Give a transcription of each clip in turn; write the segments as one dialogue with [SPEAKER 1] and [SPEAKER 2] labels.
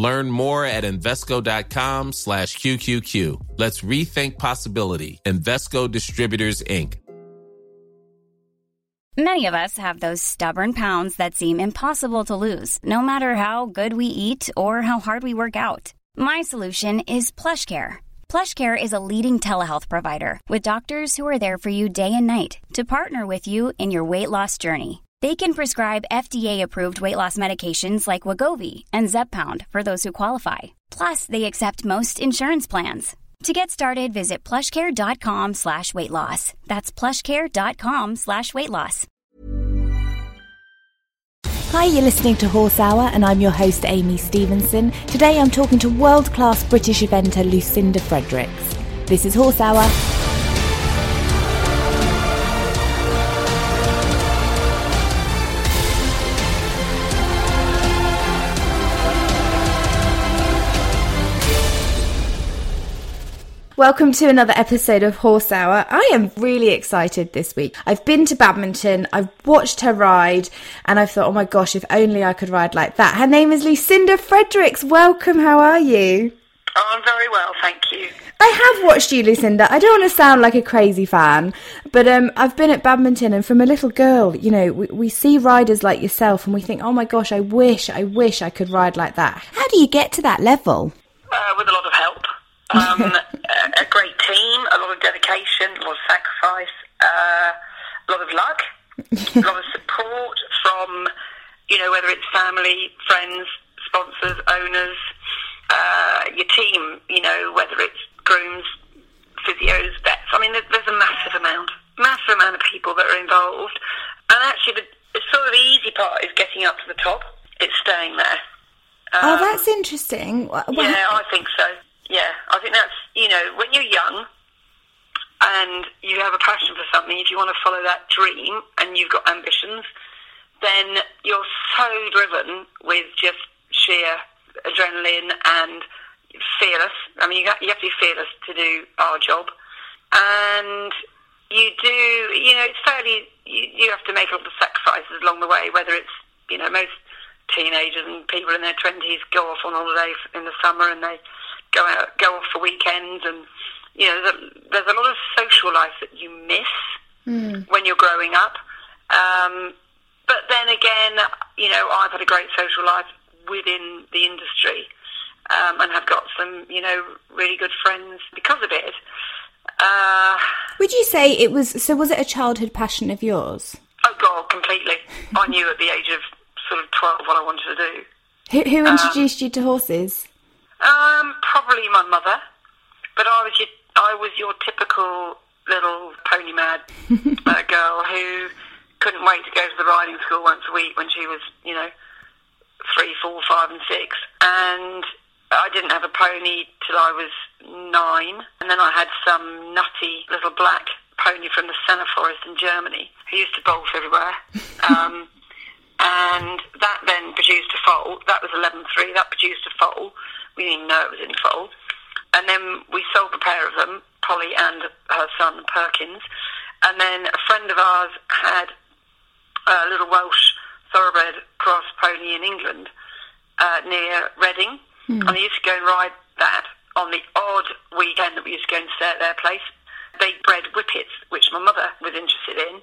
[SPEAKER 1] Learn more at Invesco.com slash QQQ. Let's rethink possibility. Invesco Distributors, Inc.
[SPEAKER 2] Many of us have those stubborn pounds that seem impossible to lose, no matter how good we eat or how hard we work out. My solution is PlushCare. PlushCare is a leading telehealth provider with doctors who are there for you day and night to partner with you in your weight loss journey. They can prescribe FDA-approved weight loss medications like Wegovy and Zepbound for those who qualify. Plus, they accept most insurance plans. To get started, visit plushcare.com slash weight loss. That's plushcare.com slash weight loss.
[SPEAKER 3] Hi, you're listening to Horse Hour, and I'm your host, Amy Stevenson. Today I'm talking to world class British eventer Lucinda Fredericks. This is Horse Hour. Welcome to another episode of Horse Hour. I am really excited this week. I've been to badminton, I've watched her ride, and I've thought, oh my gosh, if only I could ride like that. Her name is Lucinda Fredericks. Welcome, how are you?
[SPEAKER 4] Oh, I'm very well, thank you.
[SPEAKER 3] I have watched you, Lucinda. I don't want to sound like a crazy fan, but um, I've been at badminton, and from a little girl, you know, we, we see riders like yourself, and we think, oh my gosh, I wish, I wish I could ride like that. How do you get to that level?
[SPEAKER 4] Uh, with a lot of help. Um, a, great team, a lot of dedication, a lot of sacrifice, uh, a lot of luck, a lot of support from, you know, whether it's family, friends, sponsors, owners, uh, your team, you know, whether it's grooms, physios, vets. I mean, there- there's a massive amount, massive amount of people that are involved. And actually, the, the sort of easy part is getting up to the top. It's staying there.
[SPEAKER 3] oh,
[SPEAKER 4] Um,
[SPEAKER 3] that's interesting. Wha- wha-
[SPEAKER 4] yeah, I think so. Yeah, I think that's you know when you're young and you have a passion for something, if you want to follow that dream and you've got ambitions, then you're so driven with just sheer adrenaline and fearless. I mean, you have, to be fearless to do our job, and you do. You know, it's fairly. You, you have to make a lot of sacrifices along the way. Whether it's you know most teenagers and people in their twenties go off on holiday in the summer and they go out, go off for weekends, and you know, there's a, there's a lot of social life that you miss when you're growing up. Um, but then again, you know, I've had a great social life within the industry, um, and have got some, you know, really good friends because of it. Uh,
[SPEAKER 3] Would you say it was, so was it a childhood passion of yours?
[SPEAKER 4] oh God, completely. I knew at the age of sort of twelve what I wanted to do.
[SPEAKER 3] Who, who introduced you to horses?
[SPEAKER 4] Um, probably my mother, but I was your, I was your typical little pony mad uh, girl who couldn't wait to go to the riding school once a week when she was, you know, three, four, five, and six. And I didn't have a pony till I was nine, and then I had some nutty little black pony from the Senna Forest in Germany who used to bolt everywhere. Um, and that then produced a foal. That was 11.3. That produced a foal. We didn't know it was in foal. And then we sold the pair of them, Polly and her son Perkins. And then a friend of ours had a little Welsh thoroughbred cross pony in England uh, near Reading. And I used to go and ride that on the odd weekend that we used to go and stay at their place. They bred whippets, which my mother was interested in.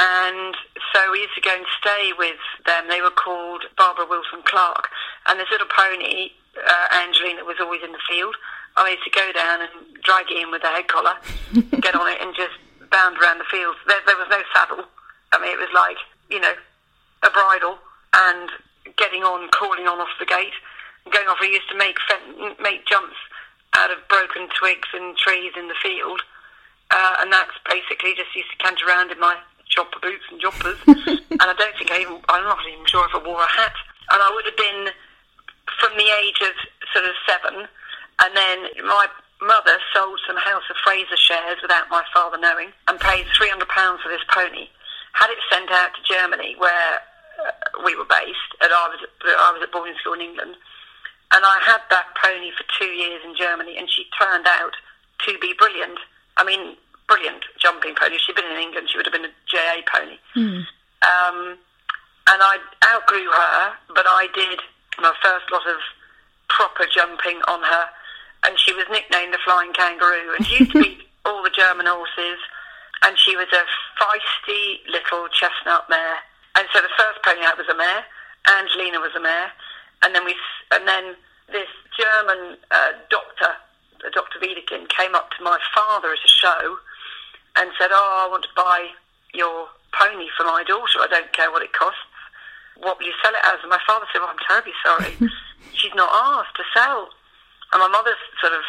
[SPEAKER 4] And so we used to go and stay with them. They were called Barbara Wilson Clark. And this little pony, uh, Angeline, that was always in the field, I used to go down and drag it in with a head collar, get on it, and just bound around the fields. There, there was no saddle. I mean, it was like, you know, a bridle and getting on, calling on off the gate, going off. We used to make make jumps out of broken twigs and trees in the field, uh, and that's basically just used to canter around in my jumper boots and jumpers. and I don't think I even, I'm not even sure if I wore a hat. And I would have been from the age of sort of seven, and then my mother sold some House of Fraser shares without my father knowing and paid £300 for this pony. Had it sent out to Germany, where uh, we were based, and I was, at, I was at boarding school in England. And I had that pony for two years in Germany, and she turned out to be brilliant. I mean, brilliant jumping pony. If she'd been in England, she would have been a JA pony. Um, and I outgrew her, but I did my first lot of proper jumping on her, and she was nicknamed the Flying Kangaroo. And she used to beat all the German horses, and she was a feisty little chestnut mare. And so the first pony I was a mare, Angelina was a mare, and then we, and then this German uh, doctor, Dr. Wiedekind, came up to my father at a show and said, "Oh, I want to buy your pony for my daughter. I don't care what it costs. What will you sell it as?" And my father said, "Well, I'm terribly sorry. She's not ours to sell." And my mother's sort of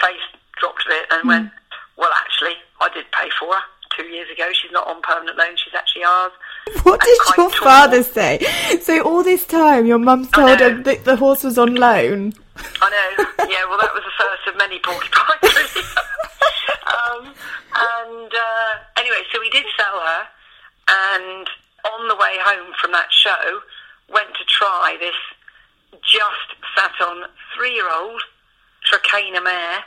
[SPEAKER 4] face dropped a bit and went, "Well, actually, I did pay for her two years ago. She's not on permanent loan. She's actually ours."
[SPEAKER 3] What did your
[SPEAKER 4] tall.
[SPEAKER 3] father say? So all this time, your mum's told him that the horse was on loan.
[SPEAKER 4] I know. Yeah, well, that was the first of many porcupines. um, and uh, anyway, so we did sell her, and on the way home from that show, went to try this just sat on three-year-old Trakehner mare,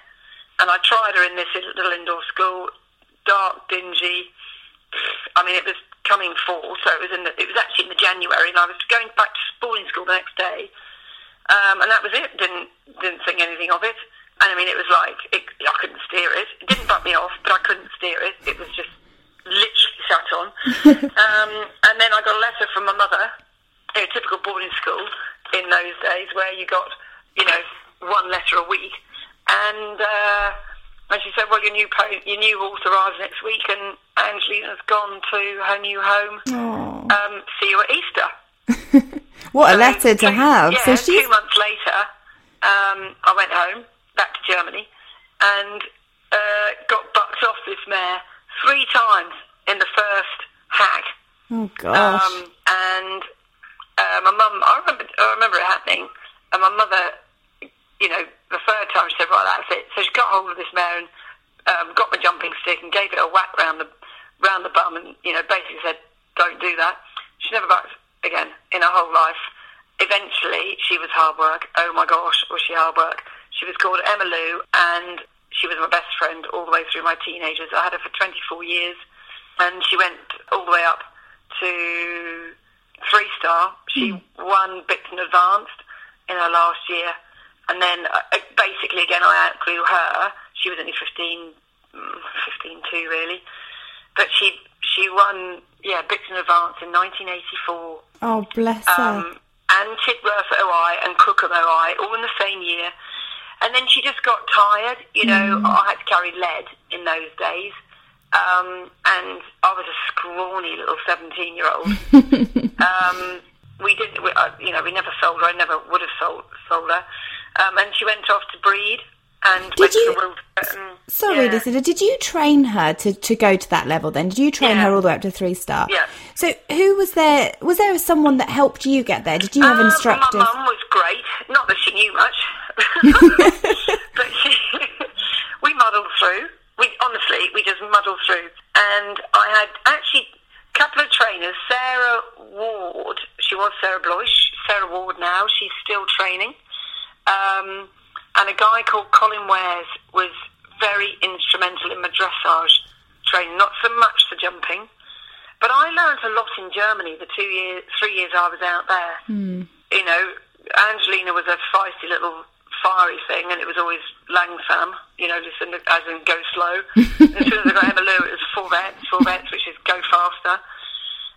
[SPEAKER 4] and I tried her in this little indoor school, dark, dingy. I mean, it was coming fall, so it was in the, it was actually in the January, and I was going back to boarding school the next day, um, and that was it. Didn't didn't think anything of it. And I mean, it was like it, I couldn't steer it. It didn't butt me off, but I couldn't steer it. It was just literally sat on. um, and then I got a letter from my mother, a typical boarding school in those days, where you got you know one letter a week, and uh, and she said, well, your new po- your new horse arrives next week, and Angelina's gone to her new home. Um, see you at Easter.
[SPEAKER 3] What a letter to
[SPEAKER 4] two-
[SPEAKER 3] have.
[SPEAKER 4] Yeah,
[SPEAKER 3] so she's
[SPEAKER 4] two months later, um, I went home back to Germany and uh, got bucked off this mare three times in the first hack.
[SPEAKER 3] oh gosh.
[SPEAKER 4] Um, and uh, my mum, I remember, I remember it happening. And my mother, you know, the third time she said, "Right, that's it." So she got hold of this mare and um, got my jumping stick and gave it a whack round the round the bum, and you know, basically said, "Don't do that." She never bucked again in her whole life. Eventually, she was hard work. Oh my gosh, was she hard work? She was called Emma Lou, and she was my best friend all the way through my teenagers. I had her for 24 years, and she went all the way up to three star. She won Bicton Advanced in her last year, and then uh, basically again I outgrew her. She was only 15, mm, 15 too really, but she she won yeah Bicton Advanced in 1984
[SPEAKER 3] oh bless her.
[SPEAKER 4] um, and Tidworth OI and Crookham OI all in the same year. And then she just got tired. You know, I had to carry lead in those days. Um, and I was a scrawny little 17 year old. um, we didn't, we, uh, you know, we never sold her. I never would have sold, sold her. Um, and she went off to breed and went
[SPEAKER 3] you-
[SPEAKER 4] Wiltshire. and-
[SPEAKER 3] Sorry,
[SPEAKER 4] yeah.
[SPEAKER 3] Lucinda, did you train her to, to go to that level then? Did you train
[SPEAKER 4] Yeah.
[SPEAKER 3] her all the way up to three star?
[SPEAKER 4] Yeah.
[SPEAKER 3] So who was there? Was there someone that helped you get there? Did you have
[SPEAKER 4] Um,
[SPEAKER 3] instructors?
[SPEAKER 4] My mum was great. Not that she knew much, but she, we muddled through. We honestly, we just muddled through. And I had actually a couple of trainers. Sarah Ward, she was Sarah Bloish. Sarah Ward now, she's still training. Um, and a guy called Colin Wares was very instrumental in my dressage training. Not so much the jumping, but I learned a lot in Germany the two years, three years I was out there. You know, Angelina was a feisty little fiery thing, and it was always langsam. You know, listen, as in go slow. as soon as I got Emma Lou, it was four vets, four vets, which is go faster.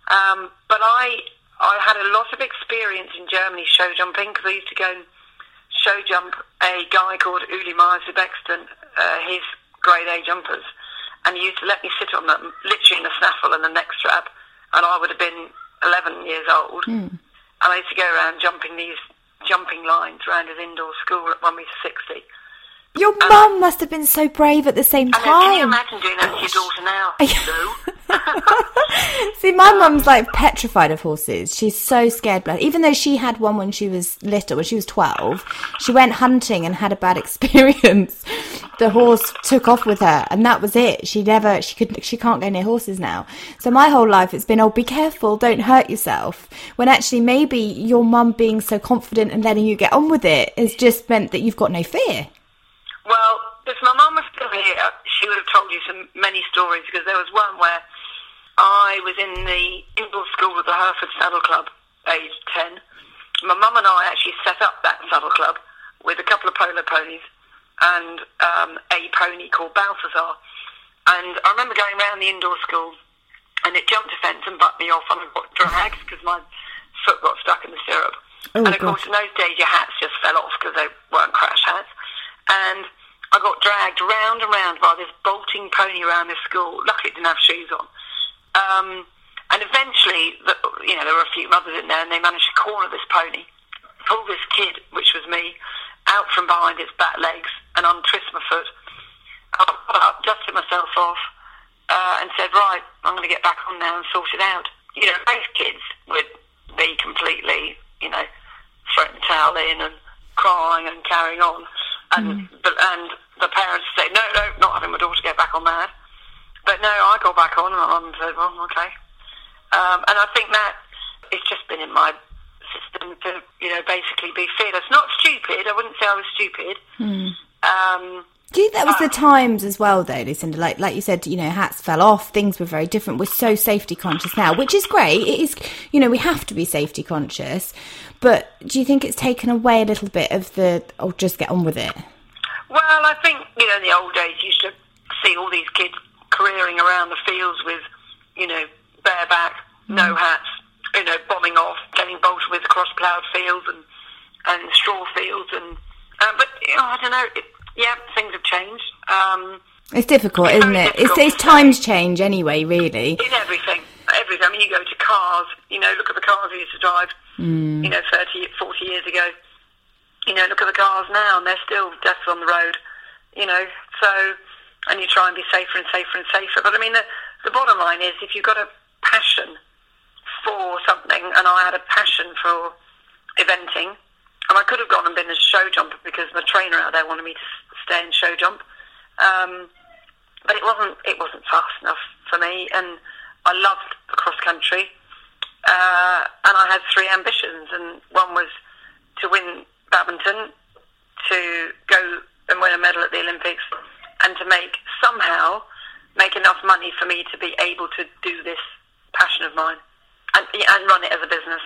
[SPEAKER 4] Um, but I, I had a lot of experience in Germany show jumping because I used to go and show jump a guy called Uli Myers of Bexton, uh, his grade A jumpers, and he used to let me sit on them, literally in the snaffle and the neck strap, and I would have been 11 years old, and I used to go around jumping these jumping lines around his indoor school at one metre 60.
[SPEAKER 3] Your mum must have been so brave at the same
[SPEAKER 4] then, can you
[SPEAKER 3] time.
[SPEAKER 4] imagine doing that to your daughter now? no.
[SPEAKER 3] See, my mum's like petrified of horses. She's so scared. But even though she had one when she was little, when she was 12, she went hunting and had a bad experience. the horse took off with her and that was it. She never, she could, she can't go near horses now. So my whole life it's been, oh, be careful, don't hurt yourself. When actually maybe your mum being so confident and letting you get on with it has just meant that you've got no fear.
[SPEAKER 4] Well, if my mum was still here, she would have told you some many stories because there was one where I was in the indoor school of the Herford Saddle Club, aged 10. My mum and I actually set up that saddle club with a couple of polo ponies and um, a pony called Balthazar. And I remember going around the indoor school and it jumped a fence and butt me off I got dragged because my foot got stuck in the stirrup.
[SPEAKER 3] Oh,
[SPEAKER 4] and of
[SPEAKER 3] gosh.
[SPEAKER 4] course, in those days, your hats just fell off because they weren't crash hats. And I got dragged round and round by this bolting pony around the school. Luckily, it didn't have shoes on. Um, and eventually, the, you know, there were a few mothers in there, and they managed to corner this pony, pull this kid, which was me, out from behind its back legs, and untwist my foot. I got up, dusted myself off, uh, and said, "Right, I'm going to get back on now and sort it out." You know, most kids would be completely, you know, throwing the towel in and crying and carrying on, and but and the parents say, "No, no, not having my daughter get back on that." But no, I got back on and my mum said, well, okay. Um, and I think that it's just been in my system to, you know, basically be fearless. Not stupid. I wouldn't say I was stupid. Um,
[SPEAKER 3] Do you think that was the times as well, though, Lucinda? Like, like you said, you know, hats fell off, things were very different. We're so safety conscious now, which is great. It is, you know, we have to be safety conscious. But do you think it's taken away a little bit of the, oh, just get on with it?
[SPEAKER 4] well, I think, you know, in the old days, you used to see all these kids careering around the fields with, you know, bareback, no hats, you know, bombing off, getting bolted with across ploughed fields and, and straw fields. and uh, But, you know, I don't know. It, yeah, things have changed. Um,
[SPEAKER 3] It's difficult,
[SPEAKER 4] It's
[SPEAKER 3] isn't it? It's,
[SPEAKER 4] difficult
[SPEAKER 3] it's
[SPEAKER 4] say.
[SPEAKER 3] times change anyway, really.
[SPEAKER 4] in everything. Everything. I mean, you go to cars, you know, look at the cars we used to drive, you know, 30, 40 years ago. You know, look at the cars now, and they're still deaths on the road, you know. So, and you try and be safer and safer and safer. But I mean, the, the bottom line is if you've got a passion for something, and I had a passion for eventing, and I could have gone and been a show jumper because my trainer out there wanted me to stay and show jump. Um, but it wasn't it wasn't fast enough for me, and I loved the cross country, uh, and I had three ambitions, and one was to win badminton, to go and win a medal at the Olympics, and to make somehow make enough money for me to be able to do this passion of mine and, and run it as a business.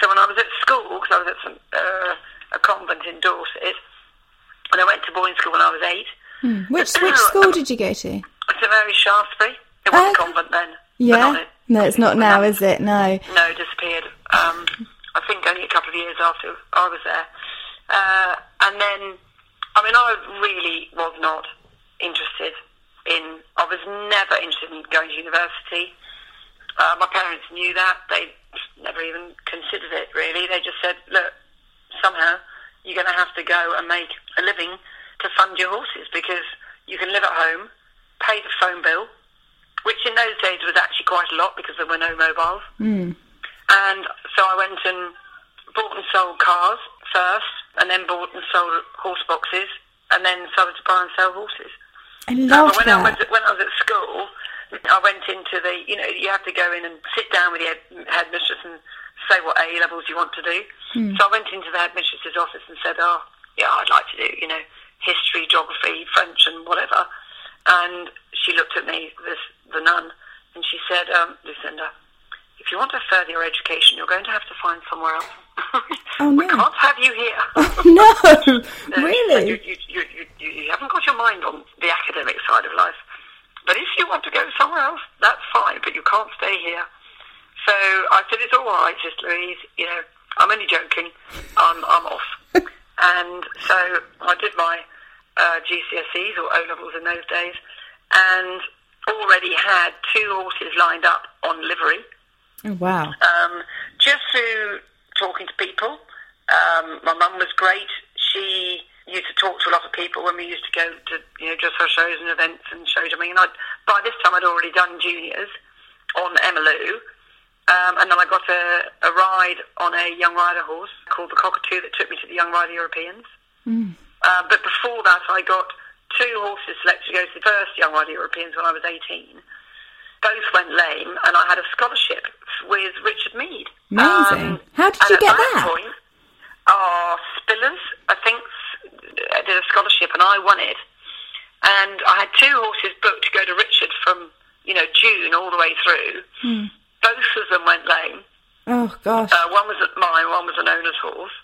[SPEAKER 4] So when I was at school, because I was at some, uh, a convent in Dorset, and I went to boarding school when I was eight.
[SPEAKER 3] Which which school did you go to?
[SPEAKER 4] It's a very Shaftesbury. It was
[SPEAKER 3] Oh,
[SPEAKER 4] a convent then.
[SPEAKER 3] Yeah. No, it's not now, is it? No.
[SPEAKER 4] No, it disappeared. Um, I think only a couple of years after I was there. Uh, and then, I mean, I really was not interested in, I was never interested in going to university. Uh, my parents knew that. They never even considered it, really. They just said, look, somehow you're going to have to go and make a living to fund your horses because you can live at home, pay the phone bill, which in those days was actually quite a lot because there were no mobiles. Hmm. And so I went and bought and sold cars first, and then bought and sold horse boxes, and then started to buy and sell horses.
[SPEAKER 3] I love
[SPEAKER 4] when I, was,
[SPEAKER 3] that.
[SPEAKER 4] when I was at school, I went into the, you know, you have to go in and sit down with the head, headmistress and say what A levels you want to do. Hmm. So I went into the headmistress's office and said, oh, yeah, I'd like to do, you know, history, geography, French, and whatever. And she looked at me, this the nun, and she said, um, Lucinda, if you want to further your education, you're going to have to find somewhere else.
[SPEAKER 3] Oh,
[SPEAKER 4] we
[SPEAKER 3] no.
[SPEAKER 4] can't have you here.
[SPEAKER 3] no,
[SPEAKER 4] You,
[SPEAKER 3] really?
[SPEAKER 4] you, you, you, you, you haven't got your mind on the academic side of life. But if you want to go somewhere else, that's fine, but you can't stay here. So I said, it's all right, Sister Louise. You know, I'm only joking. I'm, I'm off. and so I did my uh, GCSEs or O levels in those days, and already had two horses lined up on livery
[SPEAKER 3] Oh, wow.
[SPEAKER 4] um, just through talking to people. Um, my mum was great. She used to talk to a lot of people when we used to go to you know dress for shows and events and show jumping. And I'd, by this time, I'd already done juniors, on Emma Lou. Um, and then I got a, a ride on a young rider horse called the Cockatoo that took me to the Young Rider Europeans. Uh, but before that, I got two horses selected to go to the first Young Rider Europeans when I was 18. Both went lame, and I had a scholarship with Richard Meade.
[SPEAKER 3] Amazing. How did you get
[SPEAKER 4] that?
[SPEAKER 3] that?
[SPEAKER 4] Point, oh, Spillers, I think, s- did a scholarship, and I won it. And I had two horses booked to go to Richard from, you know, June all the way through.
[SPEAKER 3] Hmm.
[SPEAKER 4] Both of them went lame.
[SPEAKER 3] Oh gosh.
[SPEAKER 4] Uh, one was at mine, one was an owner's horse.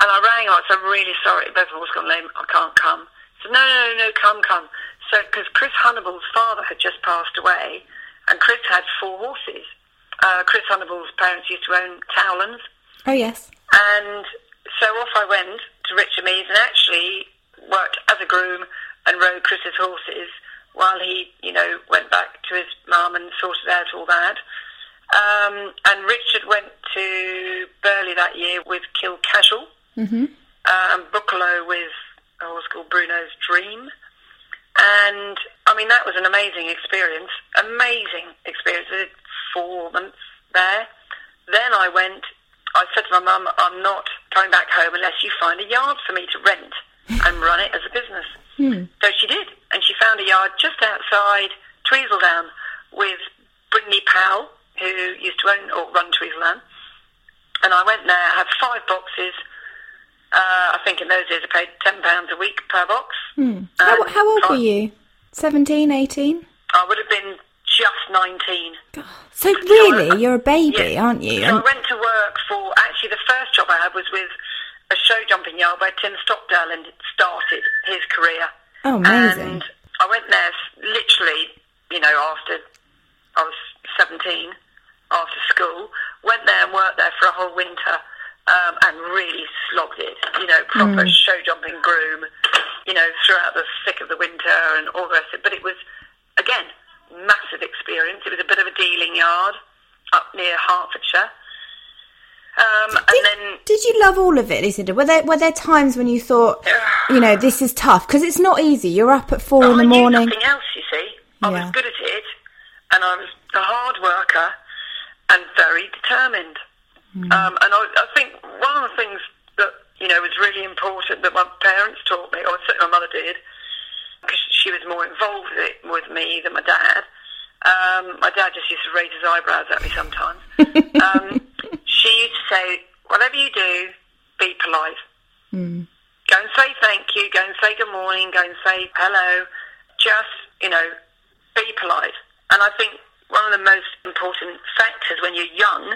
[SPEAKER 4] And I rang up, so I'm really sorry, us gone lame, I can't come. So no, no, no, no, come, come. So, because Chris Hunnable's father had just passed away, and Chris had four horses. Uh, Chris Hunnable's parents used to own Towlands,
[SPEAKER 3] oh yes.
[SPEAKER 4] and so off I went to Richard Meade's and actually worked as a groom and rode Chris's horses while he, you know, went back to his mum and sorted out all that. Um, and Richard went to Burghley that year with Kill Casual
[SPEAKER 3] Mm-hmm.
[SPEAKER 4] and Boekelo with a horse called Bruno's Dream. And I mean, that was an amazing experience. Amazing experience. I did four months there. Then I went, I said to my mum, I'm not coming back home unless you find a yard for me to rent and run it as a business. So she did. And she found a yard just outside Tweseldown with Brittany Powell, who used to own or run Tweseldown. And I went there, I had five boxes. Uh, I think in those days I paid £10 a week per box.
[SPEAKER 3] Hmm. How, how old were you? 17, 18?
[SPEAKER 4] I would have been just 19.
[SPEAKER 3] So really, you're a baby,
[SPEAKER 4] Yeah.
[SPEAKER 3] aren't you?
[SPEAKER 4] So I went to work for, actually the first job I had was with a show jumping yard where Tim Stockdale and started his career.
[SPEAKER 3] Oh, amazing.
[SPEAKER 4] And I went there literally, you know, after I was 17, after school. Went there and worked there for a whole winter um, and really slogged it. You know, proper
[SPEAKER 3] Mm.
[SPEAKER 4] show jumping groom, you know, throughout the thick of the winter and all the rest of it. But it was, again, massive experience. It was a bit of a dealing yard up near Hertfordshire. Um, and
[SPEAKER 3] did,
[SPEAKER 4] then
[SPEAKER 3] did you love all of it, Lucinda? Were there were there times when you thought, you know, this is tough because it's not easy. You're up at four in
[SPEAKER 4] I
[SPEAKER 3] the morning.
[SPEAKER 4] nothing else, you see. I
[SPEAKER 3] Yeah.
[SPEAKER 4] was good at it, and I was a hard worker and very determined.
[SPEAKER 3] Hmm.
[SPEAKER 4] Um, and I, I think one of the things that you know was really important that my parents taught me, or certainly my mother did, because she was more involved with, it, with me than my dad. Um, my dad just used to raise his eyebrows at me sometimes. um, she used to say, "Whatever you do, be polite." Go and say thank you. Go and say good morning. Go and say hello. Just, you know, be polite. And I think one of the most important factors when you're young,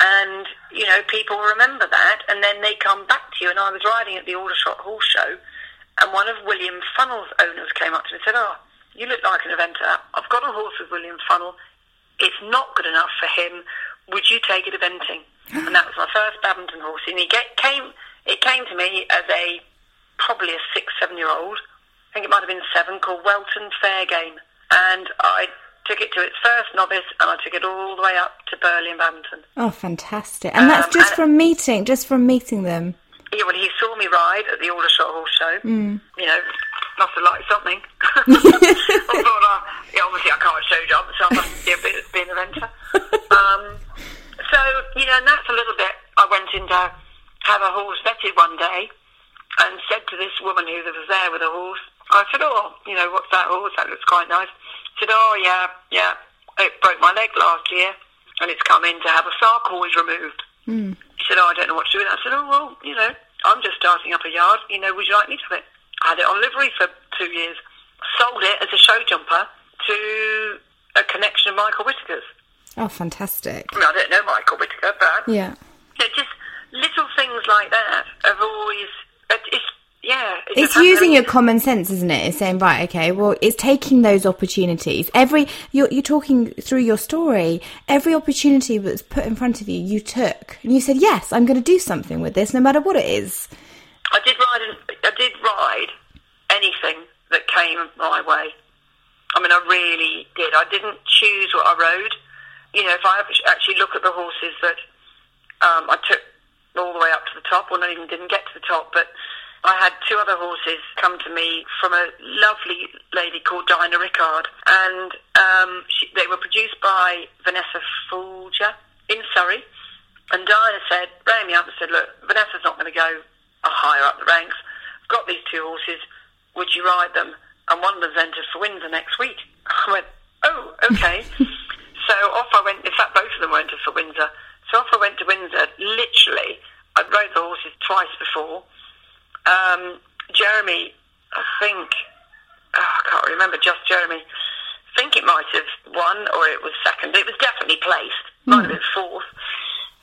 [SPEAKER 4] and, you know, people remember that, and then they come back to you. And I was riding at the Aldershot Horse Show, and one of William Funnell's owners came up to me and said, Oh, you look like an eventer. I've got a horse with William Funnel. It's not good enough for him. Would you take it eventing? And that was my first Badminton horse. And he get, came, it came to me as a probably a six, seven year old. I think it might have been seven, called Welton Fair Game. And I took it to its first novice and I took it all the way up to Burghley and Badminton.
[SPEAKER 3] Oh, fantastic! And that's
[SPEAKER 4] Um,
[SPEAKER 3] just
[SPEAKER 4] and-
[SPEAKER 3] from meeting, just from meeting them.
[SPEAKER 4] Yeah, when he saw me ride at the Aldershot Horse Show,
[SPEAKER 3] Mm.
[SPEAKER 4] you know, must have liked something. I thought, uh, yeah, obviously I can't show jump, so I must be a bit be an eventer. um, so, you know, and that's a little bit, I went in to have a horse vetted one day and said to this woman who was there with a horse, I said, oh, you know, what's that horse? That looks quite nice. Said, oh, yeah, yeah, it broke my leg last year and it's come in to have a sarcoid removed. Hmm. He said, oh, I don't know what to do with that. I said, oh, well, you know, I'm just starting up a yard. You know, would you like me to have it? I had it on livery for two years. Sold it as a show jumper to a connection of Michael Whitaker's.
[SPEAKER 3] Oh, fantastic!
[SPEAKER 4] I mean, I don't know Michael Whittaker, but
[SPEAKER 3] Yeah.
[SPEAKER 4] you know, just little things like that have always, it's, yeah. it
[SPEAKER 3] It's using your common sense, isn't it? It's saying, right, okay, well, it's taking those opportunities. Every you're, you're talking through your story. Every opportunity that's put in front of you, you took, and you said, yes, I'm going to do something with this, no matter what it is.
[SPEAKER 4] I did ride. I did ride anything that came my way. I mean, I really did. I didn't choose what I rode. You know, if I actually look at the horses that um, I took all the way up to the top, or not even didn't get to the top, but I had two other horses come to me from a lovely lady called Diana Rickard, and um, she, they were produced by Vanessa Fulger in Surrey. And Diana said, rang me up and said, look, Vanessa's not going to go higher up the ranks. I've got these two horses. Would you ride them? And one of them's entered for Windsor next week. I went, oh, okay. so off I went. In fact, both of them were entered for Windsor. So off I went to Windsor. Literally, I'd rode the horses twice before. Um, Jeremy, I think, oh, I can't remember, just Jeremy. I think it might have won or it was second. It was definitely placed. Might have been fourth.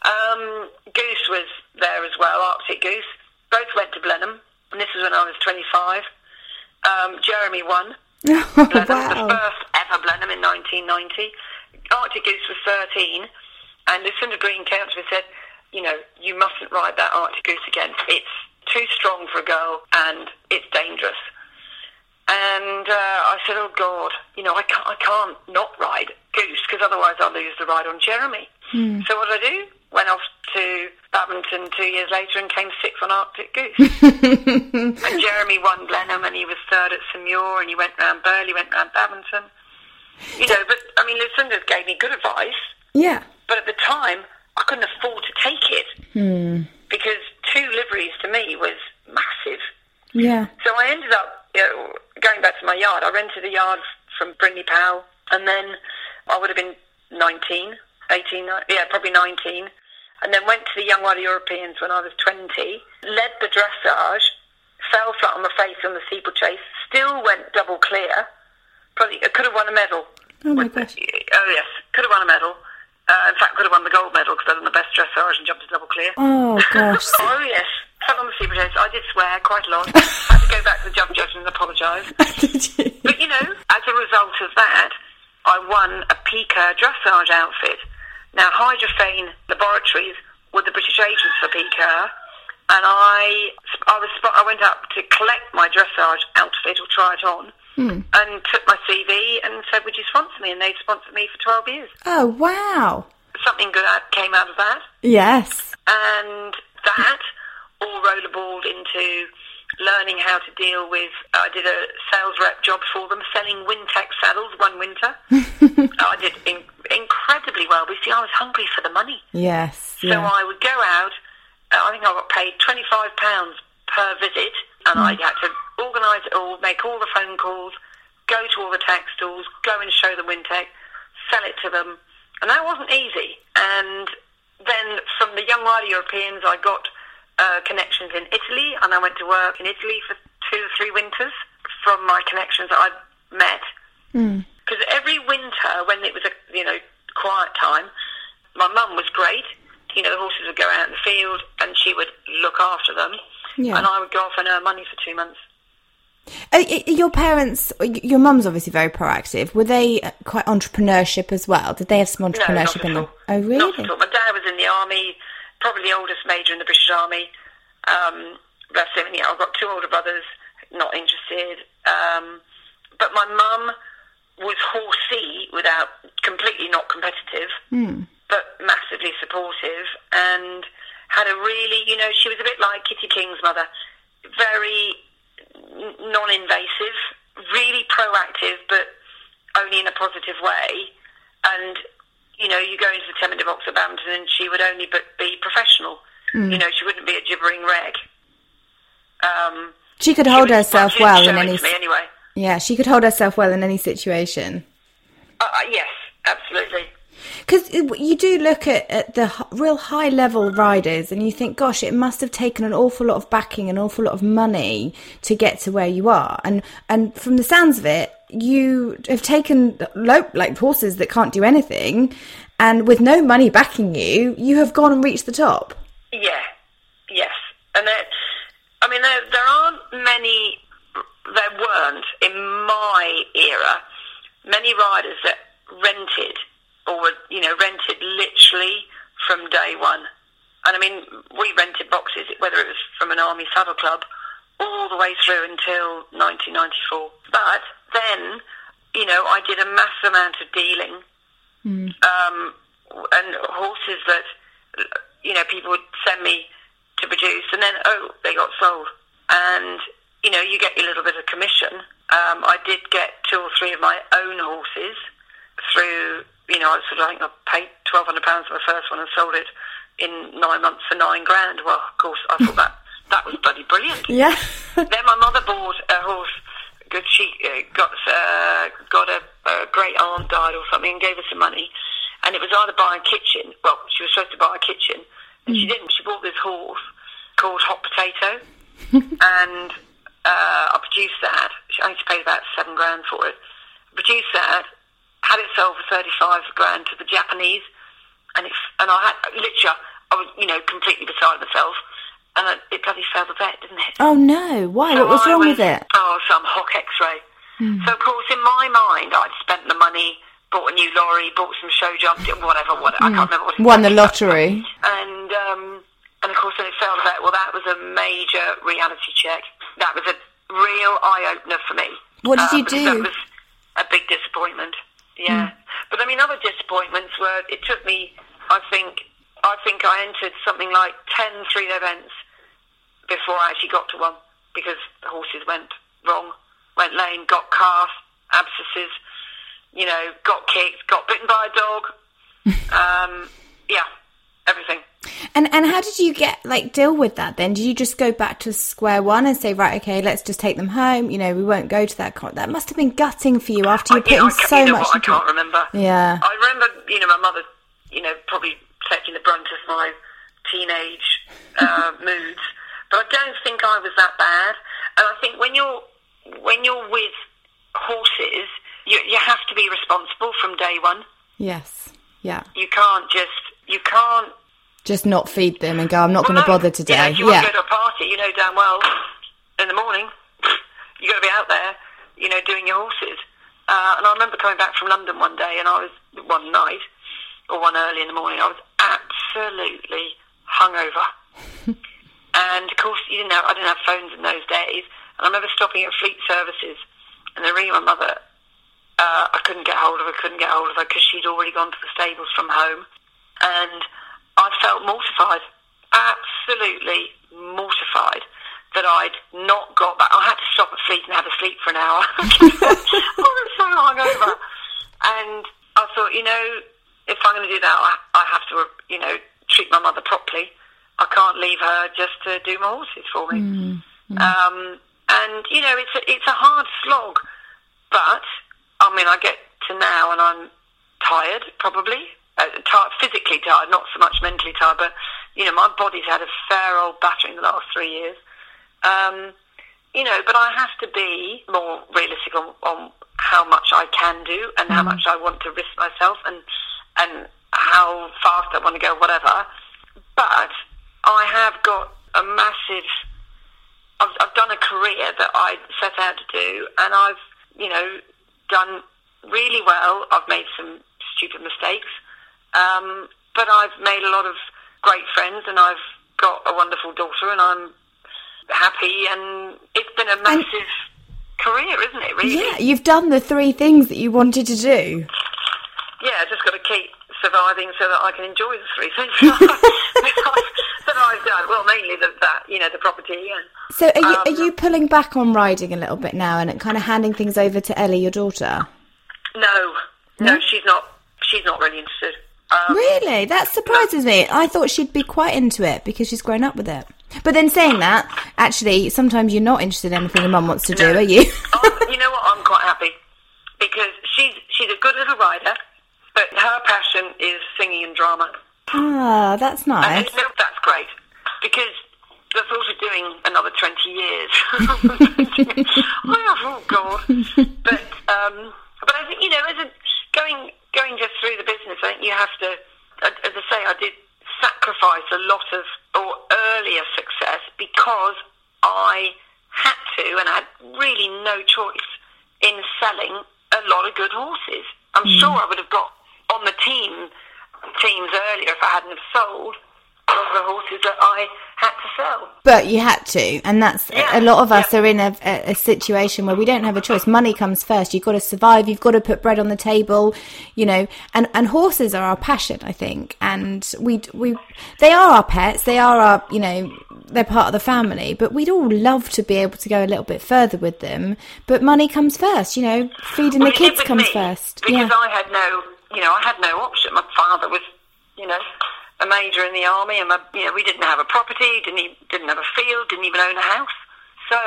[SPEAKER 4] Um, Goose was there as well, Arctic Goose. Both went to Blenheim, and this was when I was 25. Um, Jeremy won.
[SPEAKER 3] Oh,
[SPEAKER 4] Blenheim,
[SPEAKER 3] wow.
[SPEAKER 4] the first ever Blenheim in 1990. Arctic Goose was 13, and Lucinda Green came up to me and said, you know, you mustn't ride that Arctic Goose again. It's too strong for a girl, and it's dangerous. And uh, I said, oh God, you know, I can't, I can't not ride Goose because otherwise I'll lose the ride on Jeremy. So what did I do? Went off to Badminton two years later and came sixth on Arctic Goose. and Jeremy won Blenheim and he was third at Saumur and he went round Burghley, went round Badminton. You know, but I mean, Lucinda gave me good advice,
[SPEAKER 3] Yeah.
[SPEAKER 4] but at the time I couldn't afford to take it because two liveries to me was massive.
[SPEAKER 3] Yeah.
[SPEAKER 4] So I ended up you know, going back to my yard. I rented a yard from Brindley Powell, and then I would have been 19, 18, yeah, probably 19, and then went to the Young Rider Europeans when I was 20, led the dressage, fell flat on my face on the steeplechase, still went double clear, probably I could have won a medal.
[SPEAKER 3] Oh my gosh.
[SPEAKER 4] Oh yes, could have won a medal. Uh, in fact, could have won the gold medal because I done the best dressage and jumped to double clear.
[SPEAKER 3] Oh gosh.
[SPEAKER 4] oh yes, fell on the super steeplechase. I did swear quite a lot. I had to go back to the jump judge and apologise. But you know, as a result of that, I won a Pikeur dressage outfit. Now, Hydrophane Laboratories were the British agents for Pikeur, and I, I was, spot- I went up to collect my dressage outfit or try it on, Hmm. and took my CV and said, "Would you sponsor me?" And they sponsored me for twelve years.
[SPEAKER 3] Oh wow.
[SPEAKER 4] Something good came out of that
[SPEAKER 3] Yes.
[SPEAKER 4] and that all rollerballed into learning how to deal with. I did a sales rep job for them, selling Wintex saddles one winter. I did in, incredibly well. But see, I was hungry for the money,
[SPEAKER 3] Yes.
[SPEAKER 4] so
[SPEAKER 3] Yeah.
[SPEAKER 4] I would go out. I think I got paid twenty five pounds per visit, and I had to organise it all, make all the phone calls, go to all the tax stalls, go and show them Wintex, sell it to them, and that wasn't easy. And then from the Young Rider Europeans, I got uh, connections in Italy, and I went to work in Italy for two or three winters from my connections that I'd met. Because every winter, when it was a you know quiet time, my mum was great. You know, the horses would go out in the field, and she would look after them,
[SPEAKER 3] Yeah.
[SPEAKER 4] and I would go off and earn money for two months.
[SPEAKER 3] Uh, your parents, your mum's obviously very proactive. Were they uh, quite entrepreneurship as well? Did they have some
[SPEAKER 4] No, not
[SPEAKER 3] entrepreneurship
[SPEAKER 4] at
[SPEAKER 3] in them? Oh,
[SPEAKER 4] Not
[SPEAKER 3] really?
[SPEAKER 4] at all. My dad was in the army, probably the oldest major in the British Army. Um, that's it. Yeah, I've got two older brothers, not interested. Um, but my mum was horsey without completely not competitive, but massively supportive and had a really, you know, she was a bit like Kitty King's mother, very non-invasive, really proactive, but only in a positive way. And you know, you go into the box at Badminton, and she would only but be professional. You know, she wouldn't be a gibbering reg. Um,
[SPEAKER 3] She could
[SPEAKER 4] she
[SPEAKER 3] hold
[SPEAKER 4] was-
[SPEAKER 3] herself
[SPEAKER 4] she
[SPEAKER 3] well in any.
[SPEAKER 4] anyway.
[SPEAKER 3] Yeah, she could hold herself well in any situation.
[SPEAKER 4] Uh, uh, yes, absolutely.
[SPEAKER 3] Because you do look at, at the real high level riders and you think, gosh, it must have taken an awful lot of backing, an awful lot of money to get to where you are. And and from the sounds of it, you have taken low, like horses that can't do anything, and with no money backing you, you have gone and reached the top.
[SPEAKER 4] Yeah, yes, and there, I mean, there, there aren't many. There weren't in my era many riders that rented or were, you know, rented literally from day one. And I mean, we rented boxes, whether it was from an army saddle club, all the way through until 1994. But then, you know, I did a massive amount of dealing um, and horses that you know people would send me to produce, and then oh, they got sold, and you know you get your little bit of commission. Um, I did get two or three of my own horses through. You know, I sort of I think I paid twelve hundred pounds for the first one and sold it in nine months for nine grand. Well, of course, I thought that that was bloody brilliant.
[SPEAKER 3] Yeah.
[SPEAKER 4] then my mother bought a horse. Good, she uh, got uh, got a, a great aunt died or something and gave her some money, and it was either buy a kitchen. Well, she was supposed to buy a kitchen, and she didn't. She bought this horse called Hot Potato, and uh, I produced that. I need to pay about seven grand for it. Produced that, had it sold for thirty-five grand to the Japanese, and it's and I had literally I was you know completely beside myself, and it, bloody failed the vet, didn't it?
[SPEAKER 3] Oh no! Why?
[SPEAKER 4] So
[SPEAKER 3] What was
[SPEAKER 4] I
[SPEAKER 3] wrong with it?
[SPEAKER 4] Oh, some hock X-ray. So of course, in my mind, I'd spent the money, bought a new lorry, bought some show jumps, whatever. What I can't remember what. it
[SPEAKER 3] Won the lottery.
[SPEAKER 4] And um, and of course, then it failed that. Well, that was a major reality check. That was a real eye opener for me.
[SPEAKER 3] What did
[SPEAKER 4] Uh,
[SPEAKER 3] you do?
[SPEAKER 4] That was a big disappointment. Yeah, but I mean, other disappointments were. It took me. I think. I think I entered something like 10 three events before I actually got to one because the horses went wrong, went lame, got calf abscesses, you know, got kicked, got bitten by a dog. um, yeah, everything.
[SPEAKER 3] And and how did you get like deal with that then? Did you just go back to square one and say, right, okay, let's just take them home? You know, we won't go to that. Con-. That must have been gutting for you after you put in so
[SPEAKER 4] you know
[SPEAKER 3] much
[SPEAKER 4] what, I can't remember.
[SPEAKER 3] Yeah.
[SPEAKER 4] I remember, you know, my mother, you know, probably taking the brunt of my teenage uh, moods, but I don't think I was that bad. And I think when you're when you're with horses, you you have to be responsible from day one.
[SPEAKER 3] Yes. Yeah.
[SPEAKER 4] You can't just you can't
[SPEAKER 3] Just not feed them and go. I'm not
[SPEAKER 4] Well,
[SPEAKER 3] going to
[SPEAKER 4] no.
[SPEAKER 3] bother today.
[SPEAKER 4] Yeah, if you
[SPEAKER 3] yeah.
[SPEAKER 4] want to go to a party, you know damn well in the morning you got to be out there, you know, doing your horses. Uh, and I remember coming back from London one day, and I was one night or one early in the morning. I was absolutely hungover, and of course, you didn't have, I didn't have phones in those days. And I remember stopping at Fleet Services and then ringing my mother. Uh, I couldn't get hold of her, couldn't get hold of her because she'd already gone to the stables from home. And I felt mortified, absolutely mortified that I'd not got back. I had to stop at Fleet and have a sleep for an hour. I was so hungover. And I thought, you know, if I'm going to do that, I, I have to, you know, treat my mother properly. I can't leave her just to do my horses for me. Um, and you know, it's a, it's a hard slog, but I mean, I get to now and I'm tired, probably uh, tired, physically tired, not so much mentally tired, but you know, my body's had a fair old battering the last three years. Um, you know, but I have to be more realistic on, on how much I can do and how much I want to risk myself and and how fast I want to go, whatever. But I have got a massive. I've, I've done a career that I set out to do, and I've, you know, done really well. I've made some stupid mistakes, um, but I've made a lot of great friends, and I've got a wonderful daughter, and I'm happy. And it's been a massive career, isn't it? Really?
[SPEAKER 3] Yeah, you've done the three things that you wanted to do.
[SPEAKER 4] yeah, I just got to keep surviving so that I can enjoy the three things that I've done. Well, mainly the, that, you know, the property and
[SPEAKER 3] So are you,
[SPEAKER 4] Um,
[SPEAKER 3] are you pulling back on riding a little bit now and kind of handing things over to Ellie, your daughter?
[SPEAKER 4] no, no, she's not. She's not really interested. Um,
[SPEAKER 3] Really? That surprises me. I thought she'd be quite into it because she's grown up with it. But then saying that, actually, sometimes you're not interested in anything your mum wants to do,
[SPEAKER 4] No.
[SPEAKER 3] are you?
[SPEAKER 4] oh, you know what? I'm quite happy because she's she's a good little rider, but her passion is singing and drama.
[SPEAKER 3] Ah, that's
[SPEAKER 4] And
[SPEAKER 3] nice.
[SPEAKER 4] you know, that's great because the thought of doing another 20 years. oh, God. But, um, but I think, you know, as a, going, going just through the business, I think you have to, as I say, I did sacrifice a lot of, or earlier success because I had to and I had really no choice in selling a lot of good horses. I'm sure I would have got on the team teams earlier if I hadn't have sold. of the horses that I had to sell.
[SPEAKER 3] But you had to, and that's
[SPEAKER 4] Yeah,
[SPEAKER 3] a lot of us
[SPEAKER 4] yeah.
[SPEAKER 3] are in a, a, a situation where we don't have a choice. Money comes first. You've got to survive. You've got to put bread on the table, you know. And and horses are our passion, I think. And we we they are our pets. They are our you know they're part of the family. But we'd all love to be able to go a little bit further with them. But money comes first, you know. Feeding
[SPEAKER 4] Well,
[SPEAKER 3] the kids comes
[SPEAKER 4] me,
[SPEAKER 3] first.
[SPEAKER 4] Because
[SPEAKER 3] Yeah.
[SPEAKER 4] I had no, you know, I had no option. My father was, you know, a major in the army, and my, you know, we didn't have a property, didn't e- didn't have a field, didn't even own a house. So,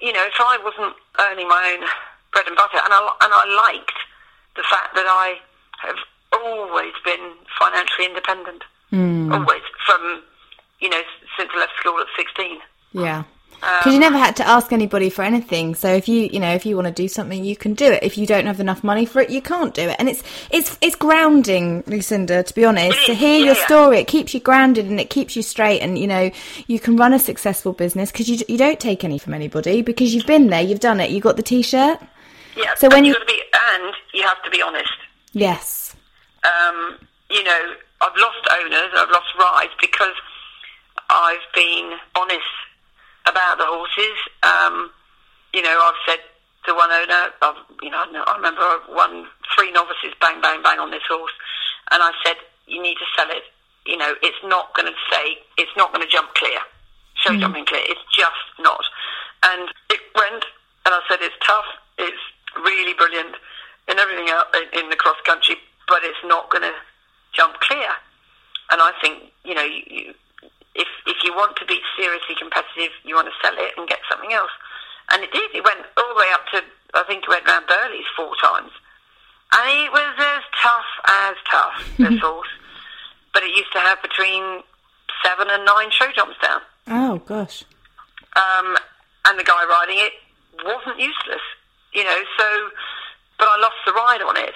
[SPEAKER 4] you know, if I wasn't earning my own bread and butter, and I and I liked the fact that I have always been financially independent,
[SPEAKER 3] Hmm.
[SPEAKER 4] always from, you know, since I left school at sixteen.
[SPEAKER 3] Yeah.
[SPEAKER 4] Um,
[SPEAKER 3] Because you never had to ask anybody for anything. So if you, you know, if you want to do something, you can do it. If you don't have enough money for it, you can't do it. And it's, it's, it's grounding, Lucinda, to be honest. To hear your story, it keeps you grounded and it keeps you straight. And, you know, you can run a successful business because you, you don't take any from anybody because you've been there, you've done it, you got the t-shirt.
[SPEAKER 4] Yeah.
[SPEAKER 3] So when
[SPEAKER 4] and
[SPEAKER 3] you-
[SPEAKER 4] be, and you have to be honest.
[SPEAKER 3] Yes.
[SPEAKER 4] um, you know, I've lost owners, I've lost rides because I've been honest about the horses. Um, you know, I've said to one owner, I've, you know, I remember I won three novices, bang, bang, bang on this horse, and I said, you need to sell it. You know, it's not going to say, it's not going to jump clear, show jumping clear. It's just not. And it went, and I said, it's tough, it's really brilliant, and everything else in- the cross country, but it's not going to jump clear. And I think, you know, you, if if you want to be seriously competitive, you want to sell it and get something else. And it did. It went all the way up to, I think it went round Burghley's four times. And it was as tough as tough, this horse. But it used to have between seven and nine show jumps down.
[SPEAKER 3] Oh, gosh.
[SPEAKER 4] Um, and the guy riding it wasn't useless, you know, so, but I lost the ride on it.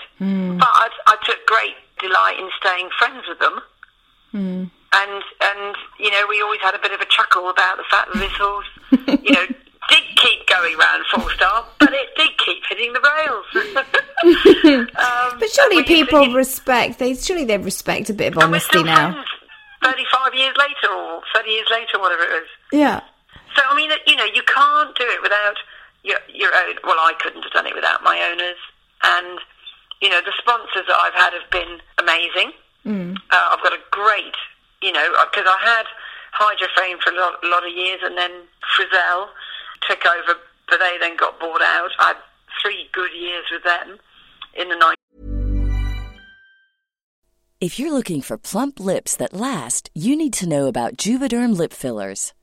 [SPEAKER 4] But I, I took great delight in staying friends with them. And, and, you know, we always had a bit of a chuckle about the fact that this horse, you know, did keep going round four star, but it did keep hitting the rails. um,
[SPEAKER 3] But surely
[SPEAKER 4] and we used
[SPEAKER 3] people respect, they, surely they respect a bit of honesty now.
[SPEAKER 4] friends 35 years later or 30 years later, whatever it is.
[SPEAKER 3] Yeah.
[SPEAKER 4] So I mean, you know, you can't do it without your your own. Well, I couldn't have done it without my owners, and you know, the sponsors that I've had have been amazing. Mm. Uh, I've got a great, you know, because I had Hydroframe for a lot, a lot of years, and then Frizzell took over, but they then got bought out. I had three good years with them in the 90s.
[SPEAKER 5] If you're looking for plump lips that last, you need to know about Juvederm lip fillers.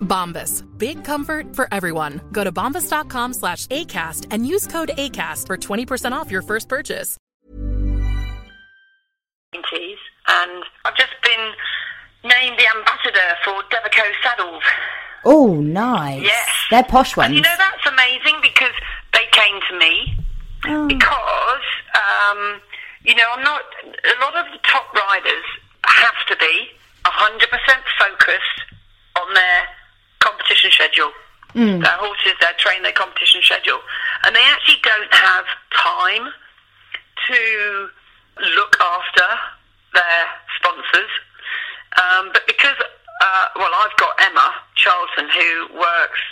[SPEAKER 6] Bombas. Big comfort for everyone. Go to bombas.com slash ACAST and use code ACAST for 20% off your first purchase.
[SPEAKER 4] And I've just been named the ambassador for Devoucoux Saddles.
[SPEAKER 3] Oh, nice.
[SPEAKER 4] Yes.
[SPEAKER 3] They're posh ones.
[SPEAKER 4] And you know, that's amazing because they came to me
[SPEAKER 3] Oh.
[SPEAKER 4] because, um, you know, I'm not, a lot of the top riders have to be 100% focused on their competition schedule. Their horses, their train, their competition schedule. And they actually don't have time to look after their sponsors. Um, but because, uh, well, I've got Emma Charlton who works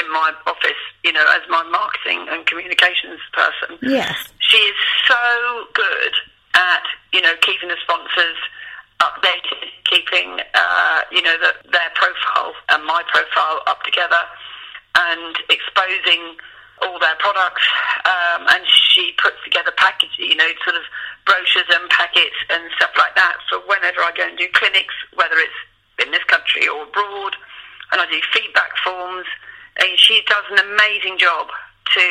[SPEAKER 4] in my office, you know, as my marketing and communications person.
[SPEAKER 3] Yes.
[SPEAKER 4] She is so good at, you know, keeping the sponsors updated, keeping, uh, you know, the, their profile and my profile up together and exposing all their products. Um, and she puts together packages, you know, sort of brochures and packets and stuff like that for whenever I go and do clinics, whether it's in this country or abroad. And I do feedback forms. And she does an amazing job to,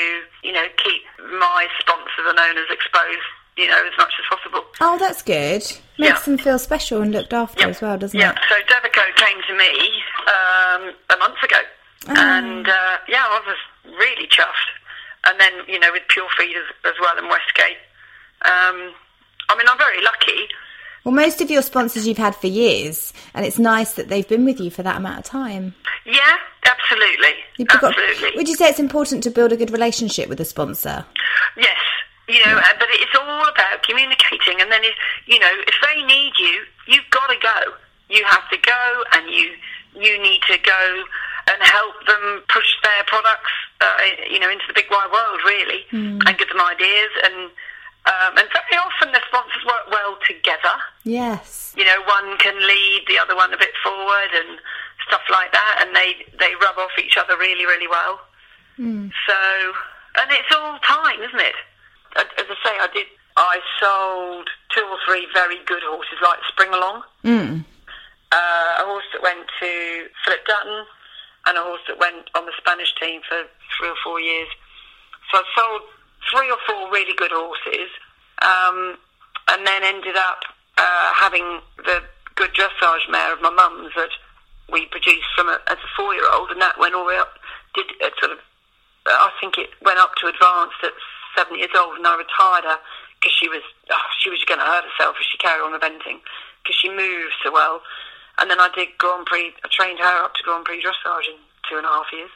[SPEAKER 4] you know, keep my sponsors and owners exposed, you know, as much as possible.
[SPEAKER 3] Oh, that's good. Makes
[SPEAKER 4] Yeah.
[SPEAKER 3] them feel special and looked after as well, doesn't
[SPEAKER 4] yeah.
[SPEAKER 3] it?
[SPEAKER 4] So Devoucoux came to me um, a month ago,
[SPEAKER 3] Oh.
[SPEAKER 4] and uh, yeah, I was really chuffed. And then you know with Pure Feed as, as well in Westgate. Um, I mean, I'm very lucky.
[SPEAKER 3] Well, most of your sponsors you've had for years, and it's nice that they've been with you for that amount of time.
[SPEAKER 4] Yeah, absolutely,
[SPEAKER 3] You've got-
[SPEAKER 4] absolutely.
[SPEAKER 3] would you say it's important to build a good relationship with a sponsor?
[SPEAKER 4] Yes, you know, uh, but it's all about communicating. And then, if, you know, if they need you, you've got to go. You have to go, and you you need to go and help them push their products, uh, you know, into the big wide world, really, and give them ideas. And um, and very often the sponsors work well together.
[SPEAKER 3] Yes.
[SPEAKER 4] You know, one can lead the other one a bit forward and stuff like that, and they they rub off each other really, really well. So, and it's all time, isn't it? As I say, I did. I sold two or three very good horses, like Spring Along.
[SPEAKER 3] Mm.
[SPEAKER 4] Uh, a horse that went to Philip Dutton, and a horse that went on the Spanish team for three or four years. So I sold three or four really good horses, um, and then ended up uh, having the good dressage mare of my mum's that we produced from a, as a four-year-old, and that went all the way up. Did uh, sort of, I think it went up to advanced at seven years old, and I retired her because she was oh, she was going to hurt herself if she carried on eventing because she moved so well. And then I did Grand Prix. I trained her up to Grand Prix dressage in two and a half years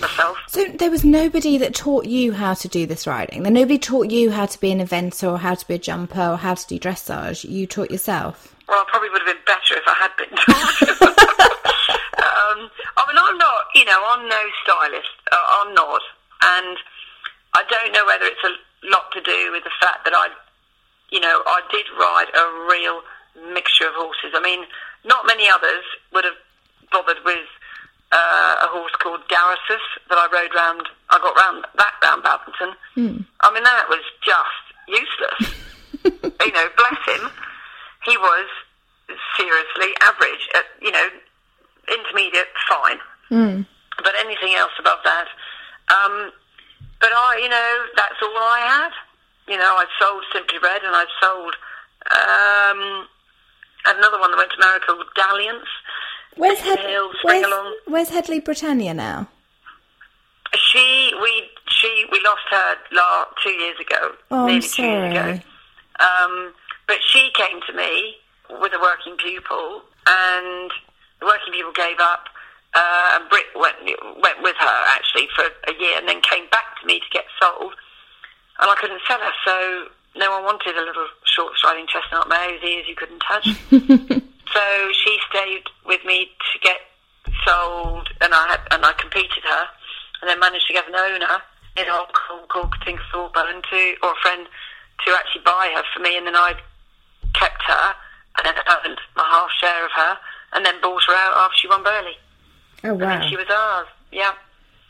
[SPEAKER 4] myself.
[SPEAKER 3] So there was nobody that taught you how to do this riding. Then nobody taught you how to be an eventer or how to be a jumper or how to do dressage. You taught yourself.
[SPEAKER 4] Well, I probably would have been better if I had been taught. um, I mean, I'm not, you know, I'm no stylist. Uh, I'm not. And I don't know whether it's a lot to do with the fact that I, you know, I did ride a real mixture of horses. I mean, not many others would have bothered with uh, a horse called Darasus that I rode round. I got round that round Badminton. I mean, that was just useless. you know, bless him. He was seriously average. At, you know, intermediate, fine. But anything else above that. Um, but I, you know, that's all I had. You know, I sold Simply Red and I sold um, another one that went to America called Dalliance.
[SPEAKER 3] Where's,
[SPEAKER 4] Hill,
[SPEAKER 3] where's, where's Headley Britannia now?
[SPEAKER 4] She, we, she, we lost her la two years ago,
[SPEAKER 3] Oh,
[SPEAKER 4] nearly two years
[SPEAKER 3] sorry.
[SPEAKER 4] ago. Um, but she came to me with a working pupil, and the working pupil gave up. Uh, and Brit went went with her actually for a year, and then came back to me to get sold. And I couldn't sell her, so no one wanted a little short striding chestnut mare whose ears you couldn't touch. so she stayed with me to get sold, and I had, and I competed her, and then managed to get an owner in Hong Kong called Katinka Thorburn to, or a friend to actually buy her for me, and then I kept her, and then earned my half share of her, and then bought her out after she won Burghley,
[SPEAKER 3] Oh
[SPEAKER 4] and
[SPEAKER 3] wow.
[SPEAKER 4] then she was ours. Yeah.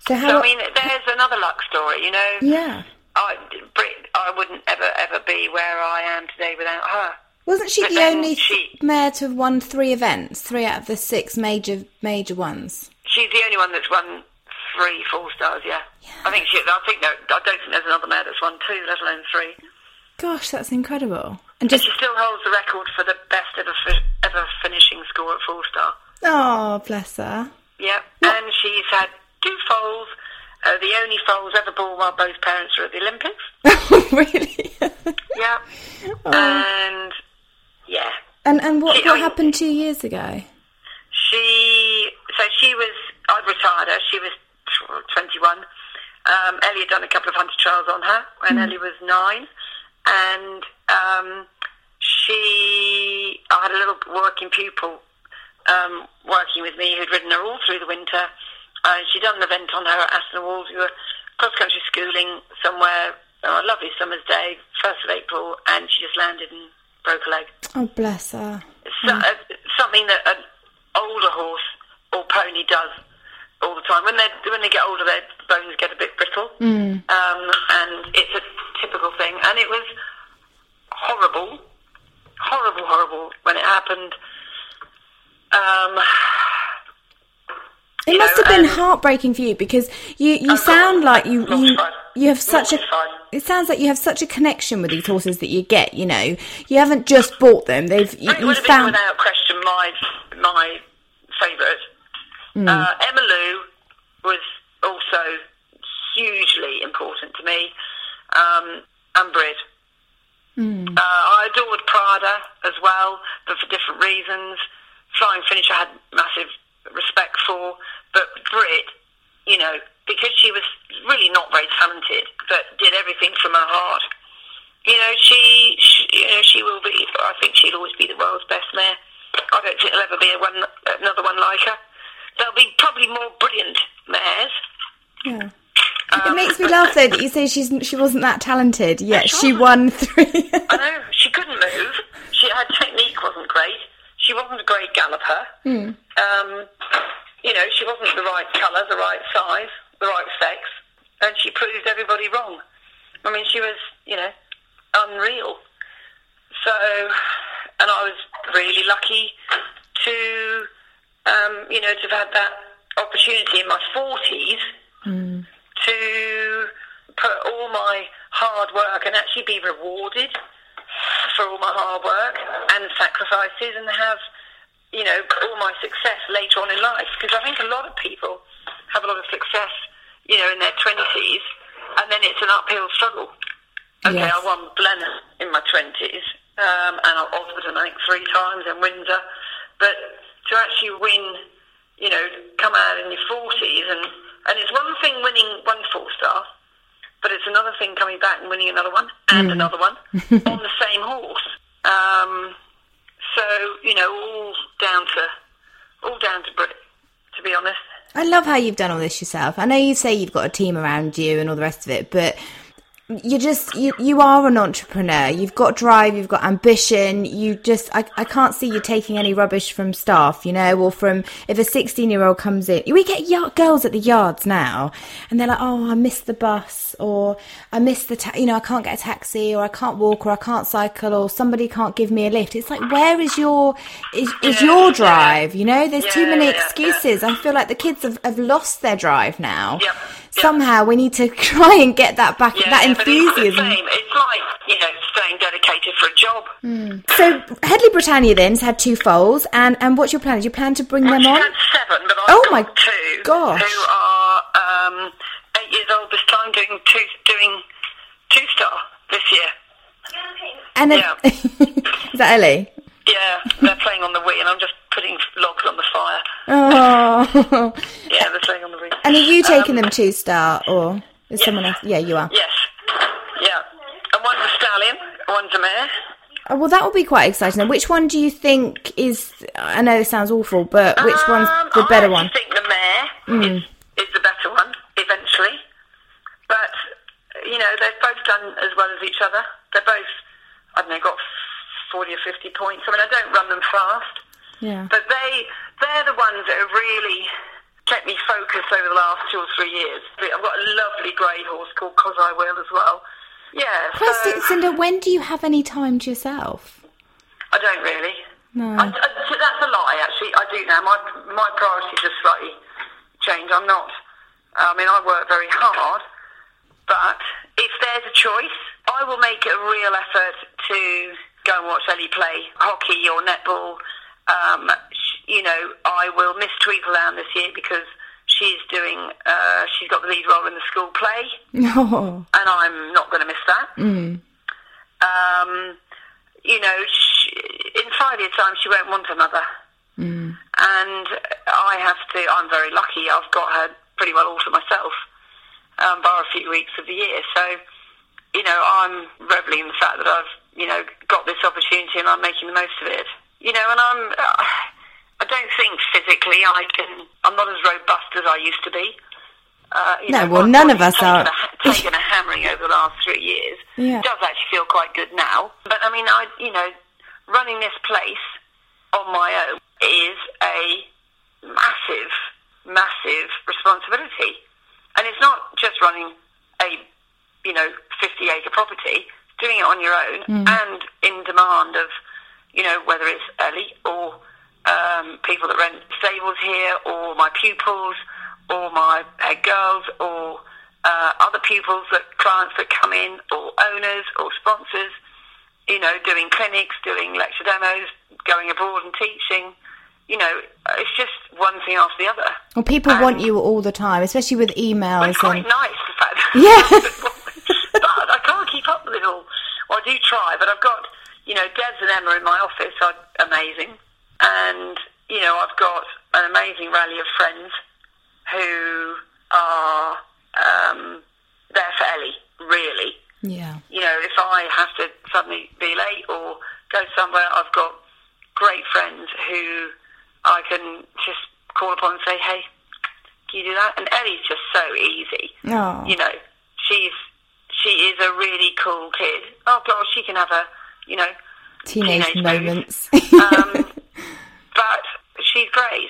[SPEAKER 3] So how?
[SPEAKER 4] So I mean, there's another luck story, you know.
[SPEAKER 3] yeah.
[SPEAKER 4] I, Brit, I wouldn't ever, ever be where I am today without her.
[SPEAKER 3] Wasn't she
[SPEAKER 4] But
[SPEAKER 3] the only
[SPEAKER 4] she-
[SPEAKER 3] mare to have won three events, three out of the six major major ones?
[SPEAKER 4] she's the only one that's won three four stars. Yeah, I think she. I think there, I don't think there's another mare that's won two, let alone three.
[SPEAKER 3] Gosh, that's incredible. And
[SPEAKER 4] And
[SPEAKER 3] just
[SPEAKER 4] she still holds the record for the best ever ever finishing score at four star.
[SPEAKER 3] oh, bless her.
[SPEAKER 4] Yep, and she's had two foals. Uh, the only foals ever born while both parents were at the Olympics.
[SPEAKER 3] really?
[SPEAKER 4] Yep, and yeah,
[SPEAKER 3] and and what
[SPEAKER 4] She-
[SPEAKER 3] what
[SPEAKER 4] I-
[SPEAKER 3] happened two years ago?
[SPEAKER 4] She, so she was, I'd retired her, she was 21. Um, Ellie had done a couple of hunter trials on her when Ellie was nine. And um, she, I had a little working pupil um, working with me who'd ridden her all through the winter. Uh, she'd done an event on her at Aston Walls. We were cross-country schooling somewhere on a lovely summer's day, 1st of April, and she just landed and broke a leg
[SPEAKER 3] Oh, bless her.
[SPEAKER 4] so, uh, something that an older horse or pony does all the time. When they when they get older, their bones get a bit brittle, um, and it's a typical thing. And it was horrible, horrible, horrible when it happened. Um,
[SPEAKER 3] It
[SPEAKER 4] you
[SPEAKER 3] must
[SPEAKER 4] know,
[SPEAKER 3] have been
[SPEAKER 4] and-
[SPEAKER 3] heartbreaking for you because you, you sound like you, you you have such a it sounds like you have such a connection with these horses that you get you know. You haven't just bought them. They've you,
[SPEAKER 4] it would have been
[SPEAKER 3] found
[SPEAKER 4] without question my my favourite. Uh, Emma Lou was also hugely important to me, um, and Brid. Uh, I adored Prada as well, but for different reasons. Flying Finish I had massive respect for, but Brit, you know, because she was really not very talented, but did everything from her heart. You know, she, she you know, she will be. I think she'll always be the world's best mare. I don't think there'll ever be a one, another one like her. There'll be probably more brilliant mares.
[SPEAKER 3] yeah.
[SPEAKER 4] Um,
[SPEAKER 3] it makes me laugh though that you say she's she wasn't that talented yet
[SPEAKER 4] she
[SPEAKER 3] she won three
[SPEAKER 4] I know she couldn't move. She her technique wasn't great. She wasn't a great galloper. Um, you know, she wasn't the right colour, the right size, the right sex, and she proved everybody wrong. I mean, she was, you know, unreal. So, and I was really lucky to, um, you know, to have had that opportunity in my forties to put all my hard work and actually be rewarded for all my hard work and sacrifices and have, you know, all my success later on in life. Because I think a lot of people have a lot of success, you know, in their 20s and then it's an uphill struggle. Okay,
[SPEAKER 3] Yes.
[SPEAKER 4] I won Blenheim in my 20s um, and Osborne, I think, three times and Windsor. But to actually win, you know, come out in your 40s and, and it's one thing winning one four star, but it's another thing coming back and winning another one and another one on the same horse. Um, so you know, all down to all down to Brit, to be honest.
[SPEAKER 3] I love how you've done all this yourself I know you say you've got a team around you and all the rest of it but you just you you are an entrepreneur you've got drive you've got ambition you just I, I can't see you taking any rubbish from staff you know or from if a 16 year old comes in we get y- girls at the yards now and they're like oh i missed the bus or i missed the ta- you know i can't get a taxi or i can't walk or i can't cycle or somebody can't give me a lift it's like where is your is, is
[SPEAKER 4] Yeah,
[SPEAKER 3] your
[SPEAKER 4] yeah.
[SPEAKER 3] drive you know there's too many
[SPEAKER 4] yeah, yeah.
[SPEAKER 3] excuses i feel like the kids have, have lost their drive now
[SPEAKER 4] yep.
[SPEAKER 3] Somehow we need to try and get that back that
[SPEAKER 4] but it's
[SPEAKER 3] enthusiasm
[SPEAKER 4] same. It's like you know, staying dedicated for a job.
[SPEAKER 3] So Headley Britannia then's had two foals, and and what's your plan? Do you plan to bring
[SPEAKER 4] Well,
[SPEAKER 3] them on?
[SPEAKER 4] had seven, but I've
[SPEAKER 3] Oh
[SPEAKER 4] got
[SPEAKER 3] my
[SPEAKER 4] two
[SPEAKER 3] gosh.
[SPEAKER 4] who are um, eight years old this time, doing two doing two star this year.
[SPEAKER 3] And then,
[SPEAKER 4] Yeah.
[SPEAKER 3] is that Ellie?
[SPEAKER 4] Yeah, they're playing on the Wii, and I'm just putting logs on the fire.
[SPEAKER 3] Oh,
[SPEAKER 4] Yeah, they're playing on the Wii.
[SPEAKER 3] and are you taking
[SPEAKER 4] Um,
[SPEAKER 3] them to star or is someone else? Yeah, you are.
[SPEAKER 4] Yes. Yeah. And one's a stallion, one's a mare.
[SPEAKER 3] Oh, well, that will be quite exciting. Then. Which one do you think is? I know this sounds awful, but which one's
[SPEAKER 4] Um,
[SPEAKER 3] the better one?
[SPEAKER 4] actually think the mare is, is the better one, eventually. But, you know, they've both done as well as each other. They're both, I don't know, got 40 or 50 points. I mean, I don't run them fast.
[SPEAKER 3] Yeah.
[SPEAKER 4] But they, they're the ones that have really kept me focused over the last two or three years. I've got a lovely grey horse called Cos I Will as well. Yeah,
[SPEAKER 3] Question,
[SPEAKER 4] so
[SPEAKER 3] Cinder, when do you have any time to yourself?
[SPEAKER 4] I don't really.
[SPEAKER 3] No.
[SPEAKER 4] I, I, that's a lie, actually. I do now. My my priorities are slightly, change. I'm not. I mean, I work very hard, but if there's a choice, I will make a real effort to go and watch Ellie play hockey or netball. Um, you know, I will miss Tweseldown this year because she's doing. Uh, she's got the lead role in the school play,
[SPEAKER 3] Oh.
[SPEAKER 4] and I'm not going to miss that.
[SPEAKER 3] Mm.
[SPEAKER 4] Um, you know, she, in five years' time, she won't want a mother.
[SPEAKER 3] Mm.
[SPEAKER 4] And I have to, I'm very lucky, I've got her pretty well all to myself, um, bar a few weeks of the year. So, you know, I'm reveling in the fact that I've, you know, got this opportunity and I'm making the most of it. You know, and I'm, uh, I don't think physically I can, I'm not as robust as I used to be. Uh, you
[SPEAKER 3] No,
[SPEAKER 4] know,
[SPEAKER 3] well, none of us
[SPEAKER 4] taken
[SPEAKER 3] are.
[SPEAKER 4] A, taken a hammering over the last three years.
[SPEAKER 3] Yeah.
[SPEAKER 4] It does actually feel quite good now. But I mean, I, you know, running this place on my own is a massive, massive responsibility. And it's not just running a, you know, 50 acre property, doing it on your own and in demand of, you know, whether it's Ellie or um, people that rent stables here or my pupils or my head girls or uh, other pupils that clients that come in or owners or sponsors, you know, doing clinics, doing lecture demos, going abroad and teaching. You know, it's just one thing after the other.
[SPEAKER 3] Well, people
[SPEAKER 4] And-
[SPEAKER 3] want you all the time, especially with emails
[SPEAKER 4] it's quite
[SPEAKER 3] and.
[SPEAKER 4] nice, the fact that
[SPEAKER 3] Yeah.
[SPEAKER 4] but I can't keep up with it all. Well, I do try, but I've got, you know, Debs and Emma in my office are amazing. And, you know, I've got an amazing rally of friends who are um, there for Ellie, really.
[SPEAKER 3] Yeah.
[SPEAKER 4] You know, if I have to suddenly be late or go somewhere, I've got great friends who I can just call upon and say, hey, can you do that? And Ellie's just so easy
[SPEAKER 3] Oh.
[SPEAKER 4] you know, she's she is a really cool kid. Oh God, she can have a you know
[SPEAKER 3] Teenage,
[SPEAKER 4] teenage
[SPEAKER 3] moments.
[SPEAKER 4] um, but she's great.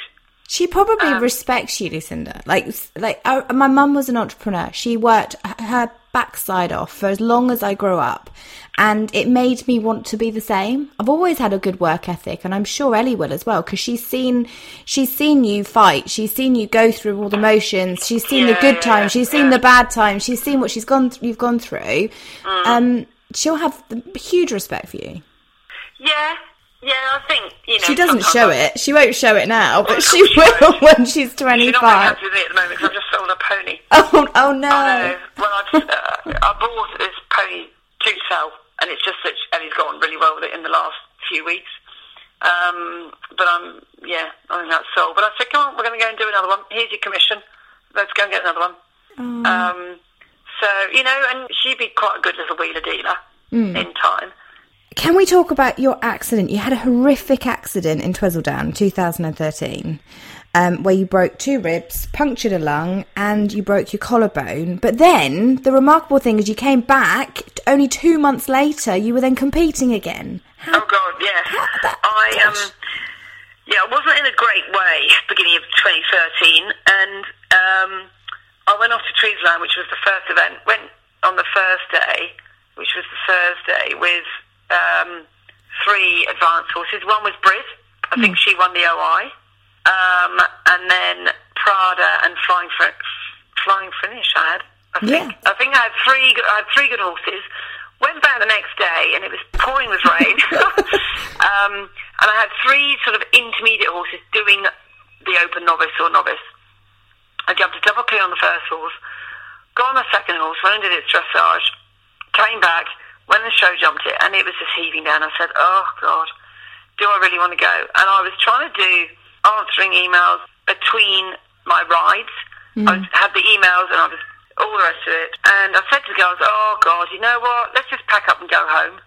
[SPEAKER 3] She probably
[SPEAKER 4] Um,
[SPEAKER 3] respects you, Lucinda. Like, like uh, my mum was an entrepreneur. She worked her backside off for as long as I grew up, and it made me want to be the same. I've always had a good work ethic, and I'm sure Ellie will as well because she's seen she's seen you fight. She's seen you go through all the motions. She's seen the good
[SPEAKER 4] yeah,
[SPEAKER 3] times. She's seen the bad times. She's seen what she's gone th- you've gone through.
[SPEAKER 4] Mm.
[SPEAKER 3] Um, she'll have the huge respect for you.
[SPEAKER 4] Yeah, yeah. I think you know
[SPEAKER 3] She doesn't show
[SPEAKER 4] I-
[SPEAKER 3] it. She won't show it now, but she will when she's
[SPEAKER 4] She's not very
[SPEAKER 3] 25.
[SPEAKER 4] happy with me at the moment because I've just sold a pony.
[SPEAKER 3] Oh, oh no.
[SPEAKER 4] I know. Well, I've, uh, I bought this pony to sell, and it's just that Ellie's gotten really well with it in the last few weeks. Um, but I'm, yeah, I think that's sold. But I said, come on, we're going to go and do another one. Here's your commission. Let's go and get another one. Um, so, you know, and she'd be quite a good little wheeler dealer in time.
[SPEAKER 3] Can we talk about your accident? You had a horrific accident in Tweseldown, 2013, um, where you broke two ribs, punctured a lung, and you broke your collarbone. But then the remarkable thing is you came back only two months later. You were then competing again.
[SPEAKER 4] Oh God, yeah.
[SPEAKER 3] that-
[SPEAKER 4] I um, yeah, I wasn't in a great way beginning of 2013, and um, I went off to Treesland, which was the first event. Went on the first day, which was the Thursday, with um, three advanced horses. One was Brit. I think she won the OI, um, and then Prada and Flying Flying Finish. I had. I think.
[SPEAKER 3] Yeah.
[SPEAKER 4] I think I had three. good- I had three good horses. Went back the next day, and it was pouring with rain. um, and I had three sort of intermediate horses doing the open novice or novice. I jumped a double clear on the first horse, got on the second horse, went and did its dressage, came back, went and show jumped it, and it was just heaving down. I said, "Oh God, do I really want to go?" And I was trying to do answering emails between my rides. I had the emails and I was all the rest of it. And I said to the girls, "Oh God, you know what? Let's just pack up and go home."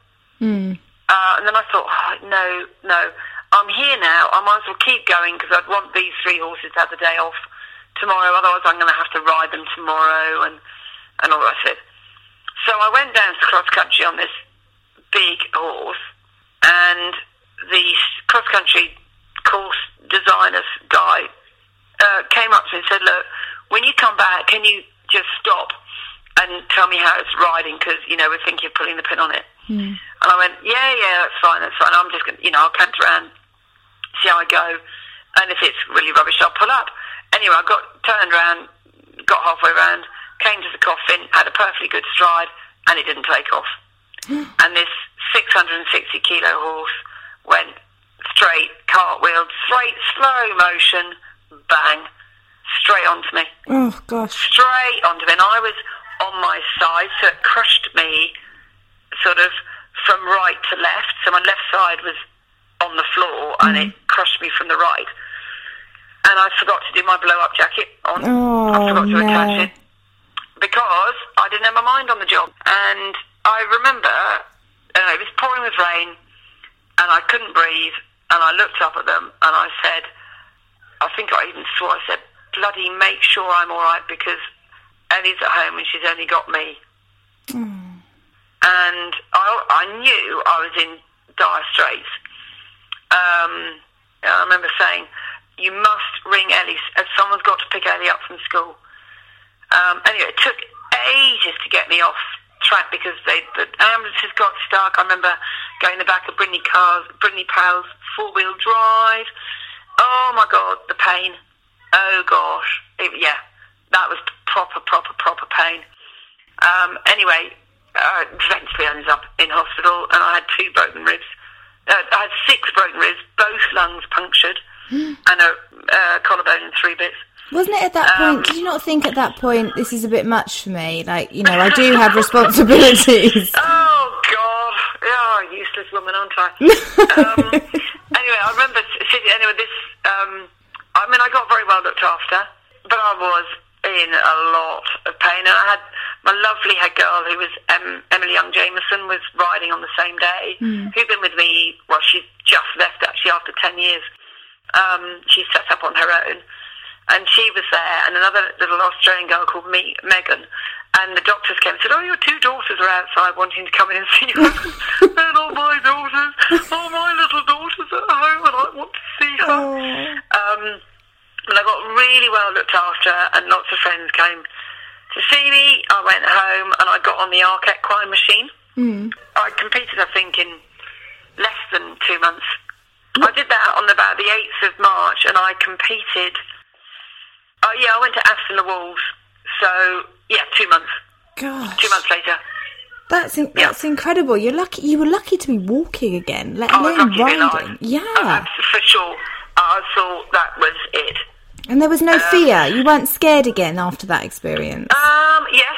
[SPEAKER 4] Uh, and then I thought, oh, no, no, I'm here now. I might as well keep going because I'd want these three horses to have the day off tomorrow. Otherwise, I'm going to have to ride them tomorrow and and all the rest of it. So I went down to cross country on this big horse, and the cross country course designer guy uh, came up to me and said, "Look, when you come back, can you just stop and tell me how it's riding? Because you know we're thinking of putting the pin on it." And I went, "Yeah, yeah, that's fine, that's fine. I'm just to you know, I'll canter around, see how I go, and if it's really rubbish, I'll pull up." Anyway, I got turned around, got halfway round, came to the coffin, had a perfectly good stride, and it didn't take off. and this 660 kilo horse went straight, cartwheeled, straight, slow motion, bang, straight onto me
[SPEAKER 3] Oh gosh.
[SPEAKER 4] straight onto me, and I was on my side, so it crushed me sort of from right to left. So my left side was on the floor, and it crushed me from the right. And I forgot to do my blow up jacket on.
[SPEAKER 3] Oh,
[SPEAKER 4] I forgot to
[SPEAKER 3] no.
[SPEAKER 4] attach it because I didn't have my mind on the job. And I remember uh, it was pouring with rain, and I couldn't breathe. And I looked up at them, and I said, I think I even swore. I said, "Bloody, make sure I'm all right because Ellie's at home and she's only got me." And I, I knew I was in dire straits. Um, I remember saying, "You must ring Ellie. uh, Someone's got to pick Ellie up from school." Um, anyway, it took ages to get me off track because they, the ambulances got stuck. I remember going in the back of Brittany cars, Brittany Powell's four-wheel drive. Oh my God, the pain. Oh gosh, it, yeah, that was proper, proper, proper pain. Um, anyway, uh, eventually I ended up in hospital and I had two broken ribs. Uh, I had six broken ribs, both lungs punctured, and a uh, collarbone in three bits.
[SPEAKER 3] Wasn't it at that
[SPEAKER 4] Um,
[SPEAKER 3] point? Did you not think at that point this is a bit much for me? Like, you know, I do have responsibilities.
[SPEAKER 4] Oh God! Yeah, useless woman, aren't I? um, anyway, I remember. Anyway, this. Um, I mean, I got very well looked after, but I was in a lot of pain. And I had my lovely head girl, who was um, Emily Young Jameson, was riding on the same day. Who'd been with me? Well, she just left actually after ten years. Um, she set up on her own. And she was there, and another little Australian girl called me, Megan. And the doctors came and said, "Oh, your two daughters are outside wanting to come in and see you." They're not my daughters. all my little daughter's at home, and I want to see her. Um, and I got really well looked after, and lots of friends came to see me. I went home, and I got on the Arc Equine machine. I competed, I think, in less than two months. I did that on about the 8th of March, and I competed. Oh, yeah, I went to Aston le Walls. So, yeah, two months.
[SPEAKER 3] Gosh,
[SPEAKER 4] Two months later.
[SPEAKER 3] that's in- that's incredible. You're lucky. You were lucky to be walking again, let alone
[SPEAKER 4] be alive.
[SPEAKER 3] riding. Yeah,
[SPEAKER 4] Uh, for sure. I thought that was it.
[SPEAKER 3] and there was no fear. You weren't scared again after that experience.
[SPEAKER 4] Um, yes.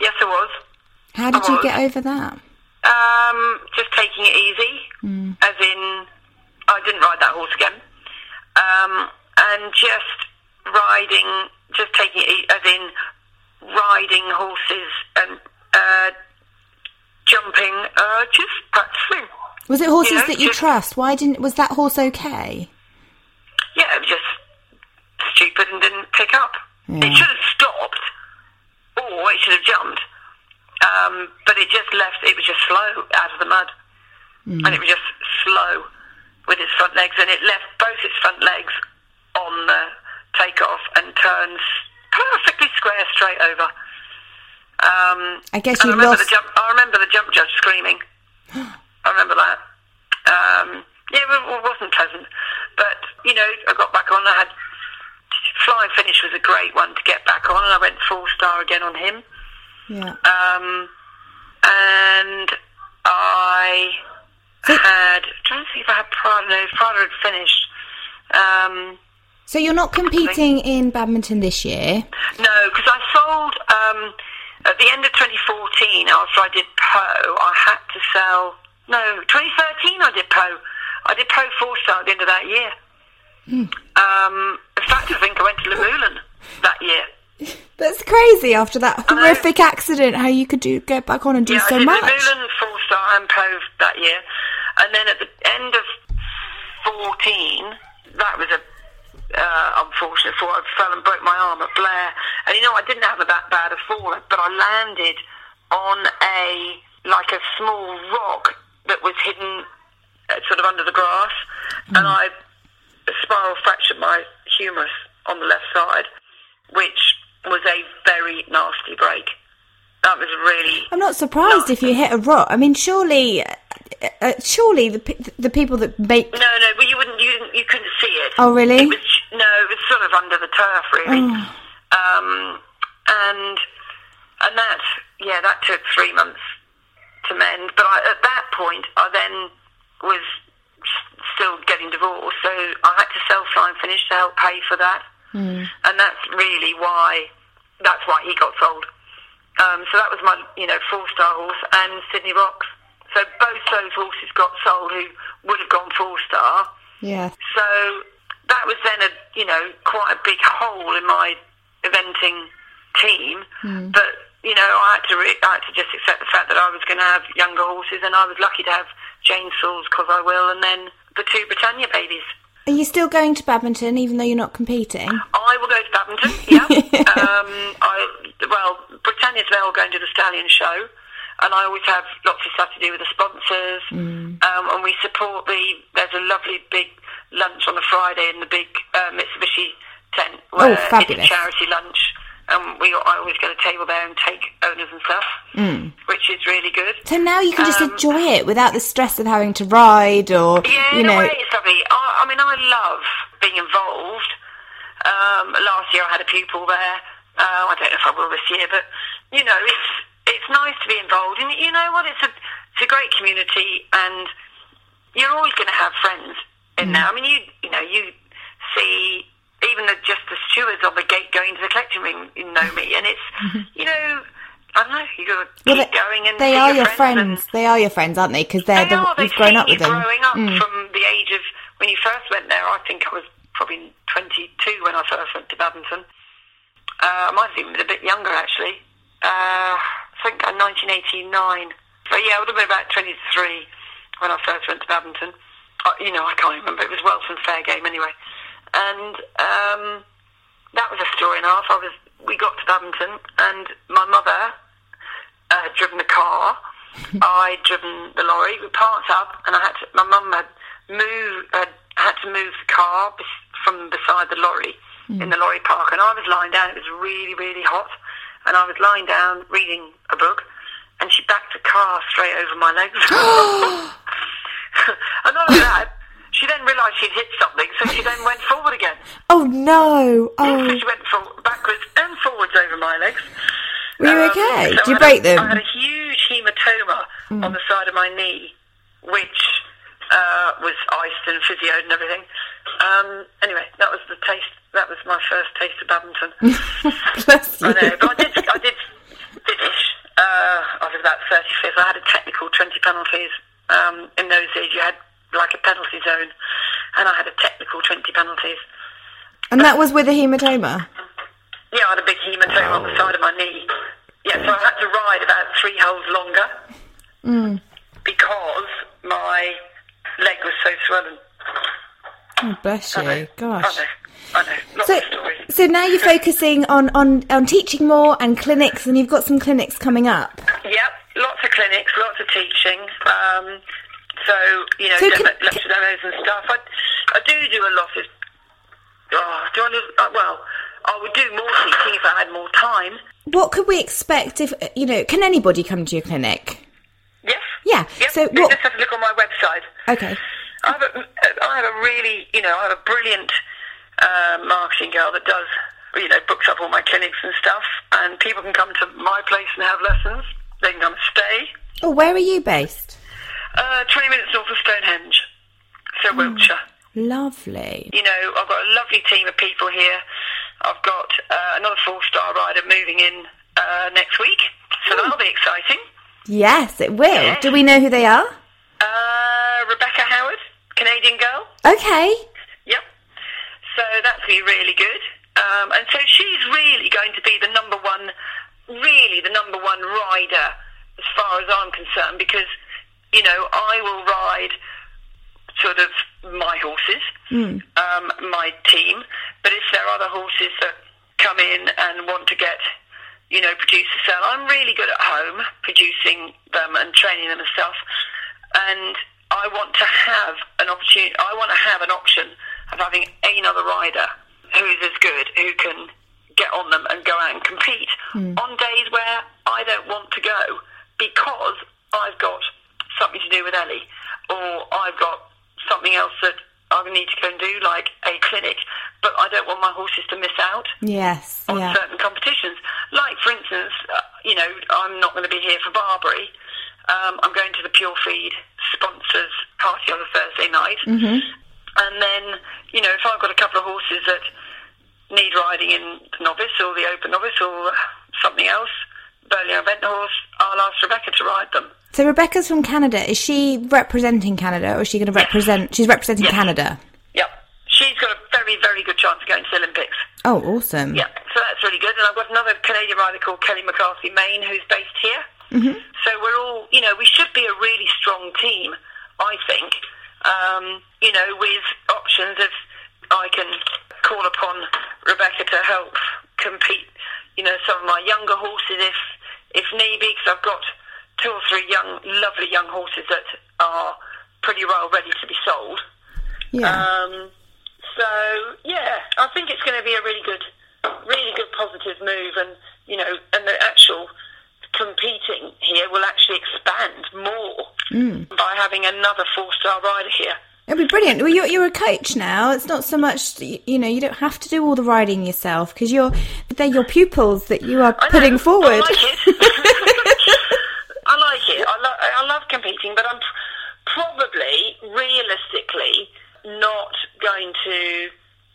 [SPEAKER 4] Yes, I was.
[SPEAKER 3] How did
[SPEAKER 4] I
[SPEAKER 3] you
[SPEAKER 4] was.
[SPEAKER 3] get over that?
[SPEAKER 4] Um, just taking it easy, as in I didn't ride that horse again, um, and just riding, just taking it as in riding horses and uh, jumping, uh, just practicing.
[SPEAKER 3] Was it horses
[SPEAKER 4] You know,
[SPEAKER 3] that you
[SPEAKER 4] just-
[SPEAKER 3] trust? Why didn't? Was that horse okay?
[SPEAKER 4] Yeah, it was just stupid and didn't pick up.
[SPEAKER 3] Yeah.
[SPEAKER 4] It should have stopped, or it should have jumped. Um, but it just left. It was just slow out of the mud, and it was just slow with its front legs, and it left both its front legs on the takeoff and turns perfectly square straight over. Um,
[SPEAKER 3] I guess you
[SPEAKER 4] I remember
[SPEAKER 3] lost-
[SPEAKER 4] the jump. I remember the jump judge screaming. I remember that. Um, yeah, it wa- wasn't pleasant, but you know, I got back on. I had flying finish was a great one to get back on, and I went four star again on him.
[SPEAKER 3] Yeah.
[SPEAKER 4] Um, and I had. I'm trying to see if I had Prada. No, Prada had finished. Um,
[SPEAKER 3] So you're not competing in badminton this year.
[SPEAKER 4] no, because I sold um, at the end of 2014 after I did Pau. I had to sell. No, 2013 I did Pau. I did Pau four star at the end of that year. Um, in fact, I think I went to Luhmühlen that year.
[SPEAKER 3] That's crazy. After that horrific accident, how you could do get back on and do
[SPEAKER 4] yeah,
[SPEAKER 3] so
[SPEAKER 4] I did
[SPEAKER 3] much.
[SPEAKER 4] Luhmühlen four star and Pau that year, and then at the end of 14, that was a uh, unfortunate fall. I fell and broke my arm at Blair, and you know I didn't have a that bad a fall, but I landed on a like a small rock that was hidden uh, sort of under the grass, and I spiral fractured my humerus on the left side, which was a very nasty break. That was really
[SPEAKER 3] I'm not surprised if you hit a rock. I mean, surely, uh, uh, surely the the people that make
[SPEAKER 4] No, no, but you wouldn't, you didn't, you couldn't see it.
[SPEAKER 3] Oh, really?
[SPEAKER 4] It was, no, it was sort of under the turf, really. Um, and and that yeah, that took three months to mend. But I, at that point, I then was still getting divorced, so I had to sell Fly Finish to help pay for that. And that's really why that's why he got sold. Um, so that was my you know four star horse and Sydney Rocks. So both those horses got sold who would have gone four star.
[SPEAKER 3] Yeah.
[SPEAKER 4] So that was then a you know quite a big hole in my eventing team. But you know I had to re- I had to just accept the fact that I was going to have younger horses, and I was lucky to have Jane Sauls because I will, and then the two Britannia babies.
[SPEAKER 3] Are you still going to badminton even though you're not competing?
[SPEAKER 4] I will go to badminton. Yeah. um, I well, Britannia's now going to the Stallion Show, and I always have lots of stuff to do with the sponsors. Um, and we support the. There's a lovely big lunch on the Friday in the big uh, Mitsubishi tent. Where It's
[SPEAKER 3] fabulous.
[SPEAKER 4] a charity lunch. And we, I always get a table there and take owners and stuff, which is really good.
[SPEAKER 3] So now you can just
[SPEAKER 4] Um,
[SPEAKER 3] enjoy it without the stress of having to ride or,
[SPEAKER 4] Yeah,
[SPEAKER 3] you know.
[SPEAKER 4] a way it's lovely. I, I mean, I love being involved. Um, last year I had a pupil there. Uh, I don't know if I will this year, but you know, it's it's nice to be involved. And you know what? It's a it's a great community, and you're always going to have friends in there. I mean, you you know, you see even the, just the stewards on the gate going to the collection ring you know me, and it's you know. I don't know. You got to
[SPEAKER 3] Well,
[SPEAKER 4] keep
[SPEAKER 3] they,
[SPEAKER 4] going and
[SPEAKER 3] they are
[SPEAKER 4] your friends.
[SPEAKER 3] friends. They are your friends, aren't they? Because they're
[SPEAKER 4] they
[SPEAKER 3] the
[SPEAKER 4] are.
[SPEAKER 3] You've grown up with them.
[SPEAKER 4] growing up
[SPEAKER 3] Mm.
[SPEAKER 4] from the age of when you first went there. I think I was probably 22 when I first went to badminton. Uh, I might have even been a bit younger actually. Uh, I think in 1989. So yeah, I would have been about 23 when I first went to badminton. You know, I can't remember. It was Welsh and Fair Game anyway, and um, that was a story and a half. I was. We got to badminton, and my mother uh, had driven the car. I'd driven the lorry. We parked up, and I had to. My mum had moved. Had, had to move the car bes- from beside the lorry in the lorry park, and I was lying down. It was really, really hot, and I was lying down reading a book, and she backed the car straight over my legs. and not only that, she then realised she'd hit something, so she then went forward again.
[SPEAKER 3] Oh no!
[SPEAKER 4] So
[SPEAKER 3] Oh,
[SPEAKER 4] she went for, backwards and forwards over my legs.
[SPEAKER 3] were you
[SPEAKER 4] Um,
[SPEAKER 3] okay?
[SPEAKER 4] so
[SPEAKER 3] Did you
[SPEAKER 4] I had
[SPEAKER 3] break
[SPEAKER 4] a- I had a huge hematoma on the side of my knee, which uh, was iced and physioed and everything. Um, anyway, that was the taste. That was my first taste of badminton.
[SPEAKER 3] Bless
[SPEAKER 4] I
[SPEAKER 3] you.
[SPEAKER 4] know, but I did. I did finish. Uh, I was about 35th. I had a technical 20 penalties. Um, in those days, you had like a penalty zone, and I had a technical 20 penalties.
[SPEAKER 3] And that was with a hematoma.
[SPEAKER 4] Yeah, I had a big hematoma on the side of my knee. Yeah, so I had to ride about three holes longer because my leg was so swollen.
[SPEAKER 3] Oh, bless
[SPEAKER 4] I know,
[SPEAKER 3] you. Gosh.
[SPEAKER 4] I know. I know. Lots
[SPEAKER 3] So, so now you're focusing on, on, on teaching more and clinics, and you've got some clinics coming up.
[SPEAKER 4] Yep, lots of clinics, lots of teaching. Um, so you know,
[SPEAKER 3] So
[SPEAKER 4] demo,
[SPEAKER 3] can-
[SPEAKER 4] lecture demos and stuff. I, I do do a lot of. Oh, do I live, uh, well, I would do more teaching if I had more time.
[SPEAKER 3] What could we expect if you know? Can anybody come to your clinic?
[SPEAKER 4] Yes.
[SPEAKER 3] Yeah,
[SPEAKER 4] Yep.
[SPEAKER 3] so what-
[SPEAKER 4] just have to look on my website.
[SPEAKER 3] Okay.
[SPEAKER 4] I have a, I have a really, you know, I have a brilliant uh, marketing girl that does, you know, books up all my clinics and stuff, and people can come to my place and have lessons. They can come and stay.
[SPEAKER 3] Oh, where are you based?
[SPEAKER 4] Uh, 20 minutes north of Stonehenge, so Wiltshire.
[SPEAKER 3] Lovely.
[SPEAKER 4] You know, I've got a lovely team of people here. I've got uh, another four-star rider moving in uh, next week, so that'll be exciting.
[SPEAKER 3] Yes, it will.
[SPEAKER 4] Yeah.
[SPEAKER 3] Do we know who they are?
[SPEAKER 4] Uh, Rebecca Howard, Canadian girl.
[SPEAKER 3] Okay.
[SPEAKER 4] Yep. So that's be really good. Um, and so she's really going to be the number one, really the number one rider as far as I'm concerned because, you know, I will ride sort of my horses, um, my team, but if there are other horses that come in and want to get, you know, produce a sell, I'm really good at home producing them and training them and stuff. And I want to have an opportunity, I want to have an option of having another rider who is as good, who can get on them and go out and compete on days where I don't want to go because I've got something to do with Ellie or I've got something else that I need to go and do like a clinic, but I don't want my horses to miss out
[SPEAKER 3] Yes.
[SPEAKER 4] on
[SPEAKER 3] Yeah.
[SPEAKER 4] certain competitions. Like, for instance, uh, you know, I'm not going to be here for Barbury. Um, I'm going to the Pure Feed sponsors party on a Thursday night.
[SPEAKER 3] Mm-hmm.
[SPEAKER 4] And then, you know, if I've got a couple of horses that need riding in the novice or the open novice or something else, Burghley event horse, I'll ask Rebecca to ride them.
[SPEAKER 3] So Rebecca's from Canada. Is she representing Canada, or is she going to represent? She's representing
[SPEAKER 4] Yes.
[SPEAKER 3] Canada.
[SPEAKER 4] Yep. She's got a very, very good chance of going to the Olympics.
[SPEAKER 3] Oh, awesome.
[SPEAKER 4] Yeah, so that's really good. And I've got another Canadian rider called Kelly McCarthy Main who's based here. Mm-hmm. So we're all, you know, we should be a really strong team, I think. Um, you know, with options if I can call upon Rebecca to help compete, you know, some of my younger horses if if need be, because I've got two or three young, lovely young horses that are pretty well ready to be sold.
[SPEAKER 3] Yeah.
[SPEAKER 4] Um, so yeah, I think it's going to be a really good, really good positive move, and you know, and the actual competing here will actually expand more by having another four-star rider here.
[SPEAKER 3] It'll be brilliant. Well, you're, you're a coach now. It's not so much, you, you know, you don't have to do all the riding yourself because you're they're your pupils that you are putting forward.
[SPEAKER 4] I like it. I like it. I, lo- I love competing, but I'm pr- probably, realistically, not going to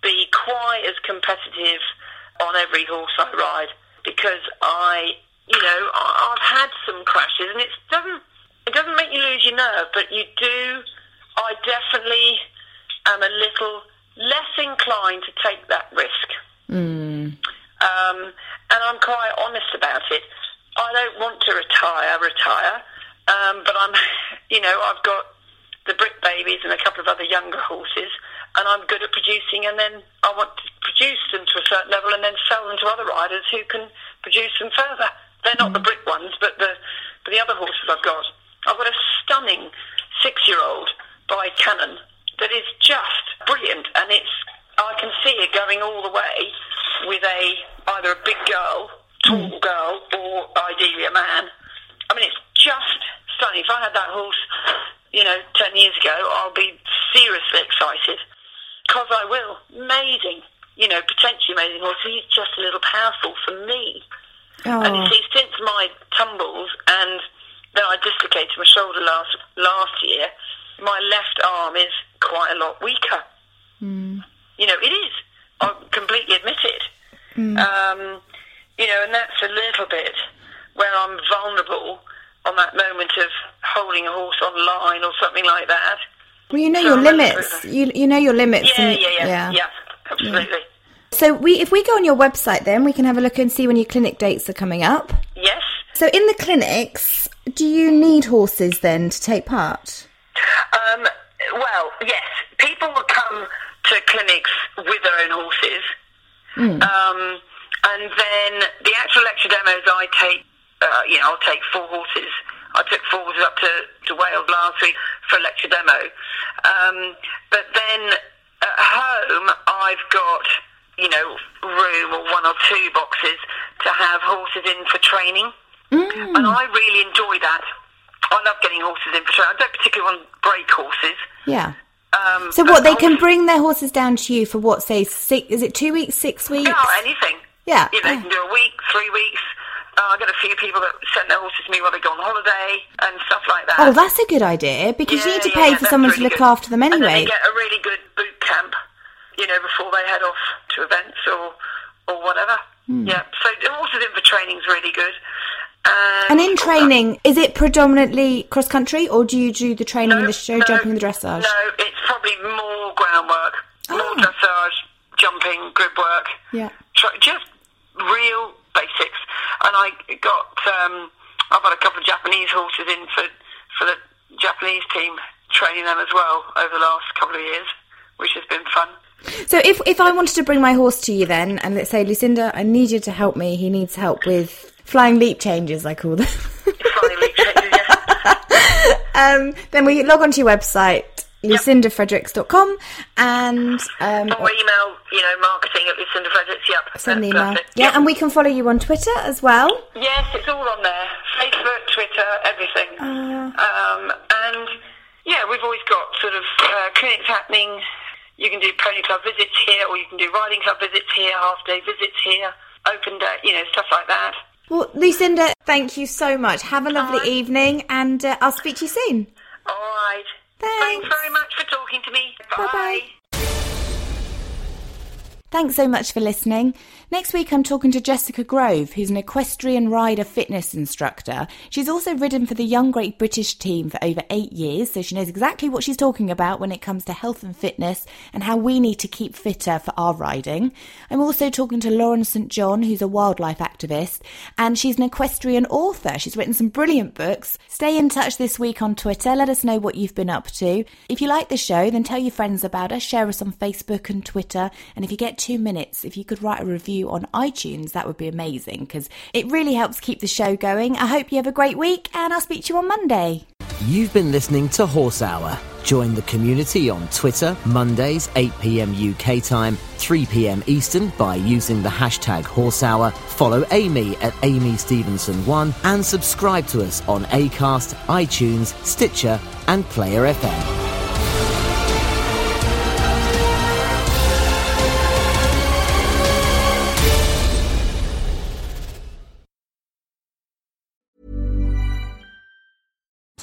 [SPEAKER 4] be quite as competitive on every horse I ride because I, you know, I've had some crashes, and it doesn't it doesn't make you lose your nerve, but you do. I definitely am a little less inclined to take that risk. Um, and I'm quite honest about it. I don't want to retire, retire, um, but I'm, you know, I've got the Brit babies and a couple of other younger horses, and I'm good at producing, and then I want to produce them to a certain level and then sell them to other riders who can produce them further. They're not the mm. Brit ones, but the but the other horses I've got. I've got a stunning six-year-old by Cannon that is just brilliant, and it's I can see it going all the way with a either a big girl, tall mm. girl, or ideally a man. I mean, it's just stunning. If I had that horse, you know, ten years ago, I'll be seriously excited because I will. Amazing, you know, potentially amazing horse. He's just a little powerful for me. And you
[SPEAKER 3] Oh,
[SPEAKER 4] see, since my tumbles and then I dislocated my shoulder last last year, my left arm is quite a lot weaker. You know, it is. I completely admit it. Um, you know, and that's a little bit where I'm vulnerable on that moment of holding a horse online or something like that.
[SPEAKER 3] Well, you know
[SPEAKER 4] So
[SPEAKER 3] your limits. You you know your limits.
[SPEAKER 4] Yeah,
[SPEAKER 3] and-
[SPEAKER 4] yeah, yeah, yeah, absolutely.
[SPEAKER 3] So we, if we go on your website, then we can have a look and see when your clinic dates are coming up.
[SPEAKER 4] Yes.
[SPEAKER 3] So in the clinics, do you need horses then to take part?
[SPEAKER 4] Um, well, yes, people will come to clinics with their own horses, um, and then the actual lecture demos I take, uh, you know, I'll take four horses. I took four horses up to, to Wales last week for a lecture demo, um, but then at home I've got, you know, room or one or two boxes to have horses in for training, and I really enjoy that. I love getting horses in for training. I don't particularly want break horses.
[SPEAKER 3] Yeah.
[SPEAKER 4] Um,
[SPEAKER 3] So what they can bring their horses down to you for what? Say six? Is it two weeks? Six weeks?
[SPEAKER 4] No, anything.
[SPEAKER 3] Yeah.
[SPEAKER 4] You know, they can do a week, three weeks. Uh, I got a few people that send their horses to me while they go on holiday and stuff like that.
[SPEAKER 3] Oh, that's a good idea because you need to pay
[SPEAKER 4] yeah,
[SPEAKER 3] for someone to look
[SPEAKER 4] good.
[SPEAKER 3] after them
[SPEAKER 4] And
[SPEAKER 3] anyway.
[SPEAKER 4] they get a really good boot camp, you know, before they head off to events or or whatever.
[SPEAKER 3] Hmm.
[SPEAKER 4] Yeah, so the horses in for training is really good. And,
[SPEAKER 3] And in training, is it predominantly cross country, or do you do the training
[SPEAKER 4] No,
[SPEAKER 3] in the show
[SPEAKER 4] no,
[SPEAKER 3] jumping, and the dressage?
[SPEAKER 4] No, it's probably more groundwork, more
[SPEAKER 3] Oh.
[SPEAKER 4] dressage, jumping, grip work.
[SPEAKER 3] Yeah.
[SPEAKER 4] Just real basics. And I got, um, I've got a couple of Japanese horses in for for the Japanese team, training them as well over the last couple of years, which has been fun.
[SPEAKER 3] So if if I wanted to bring my horse to you then, and let's say Lucinda, I need you to help me. He needs help with flying leap changes, I call them.
[SPEAKER 4] Flying leap changes, yeah.
[SPEAKER 3] um, then we log onto your website, lucindafredericks.com, and um,
[SPEAKER 4] Or email, you know, marketing at Lucinda Fredericks. Yep.
[SPEAKER 3] send an
[SPEAKER 4] that's
[SPEAKER 3] email.
[SPEAKER 4] perfect.
[SPEAKER 3] Yeah,
[SPEAKER 4] Yep.
[SPEAKER 3] and we can follow you on Twitter as well.
[SPEAKER 4] Yes, it's all on there. Facebook, Twitter, everything.
[SPEAKER 3] Uh.
[SPEAKER 4] Um, and yeah, we've always got sort of uh, clinics happening You can do pony club visits here, or you can do riding club visits here, half day visits here, open day, you know, stuff like that.
[SPEAKER 3] Well, Lucinda, thank you so much. Have a lovely evening, and uh, I'll speak to you soon.
[SPEAKER 4] All right.
[SPEAKER 3] Thanks.
[SPEAKER 4] very much for talking to me.
[SPEAKER 3] Bye-bye. Thanks so much for listening. Next week, I'm talking to Jessica Grove, who's an equestrian rider fitness instructor. She's also ridden for the Young Great British team for over eight years, so she knows exactly what she's talking about when it comes to health and fitness and how we need to keep fitter for our riding. I'm also talking to Lauren St. John, who's a wildlife activist, and she's an equestrian author. She's written some brilliant books. Stay in touch this week on Twitter. Let us know what you've been up to. If you like the show, then tell your friends about us. Share us on Facebook and Twitter. And if you get two minutes, if you could write a review on iTunes, that would be amazing because it really helps keep the show going. I hope you have a great week, and I'll speak to you on Monday.
[SPEAKER 7] You've been listening to Horse Hour. Join the community on Twitter, Mondays, 8 pm UK time, 3 pm Eastern by using the hashtag Horse Hour. Follow Amy at Amy Stevenson1 and subscribe to us on Acast, iTunes, Stitcher, and Player FM.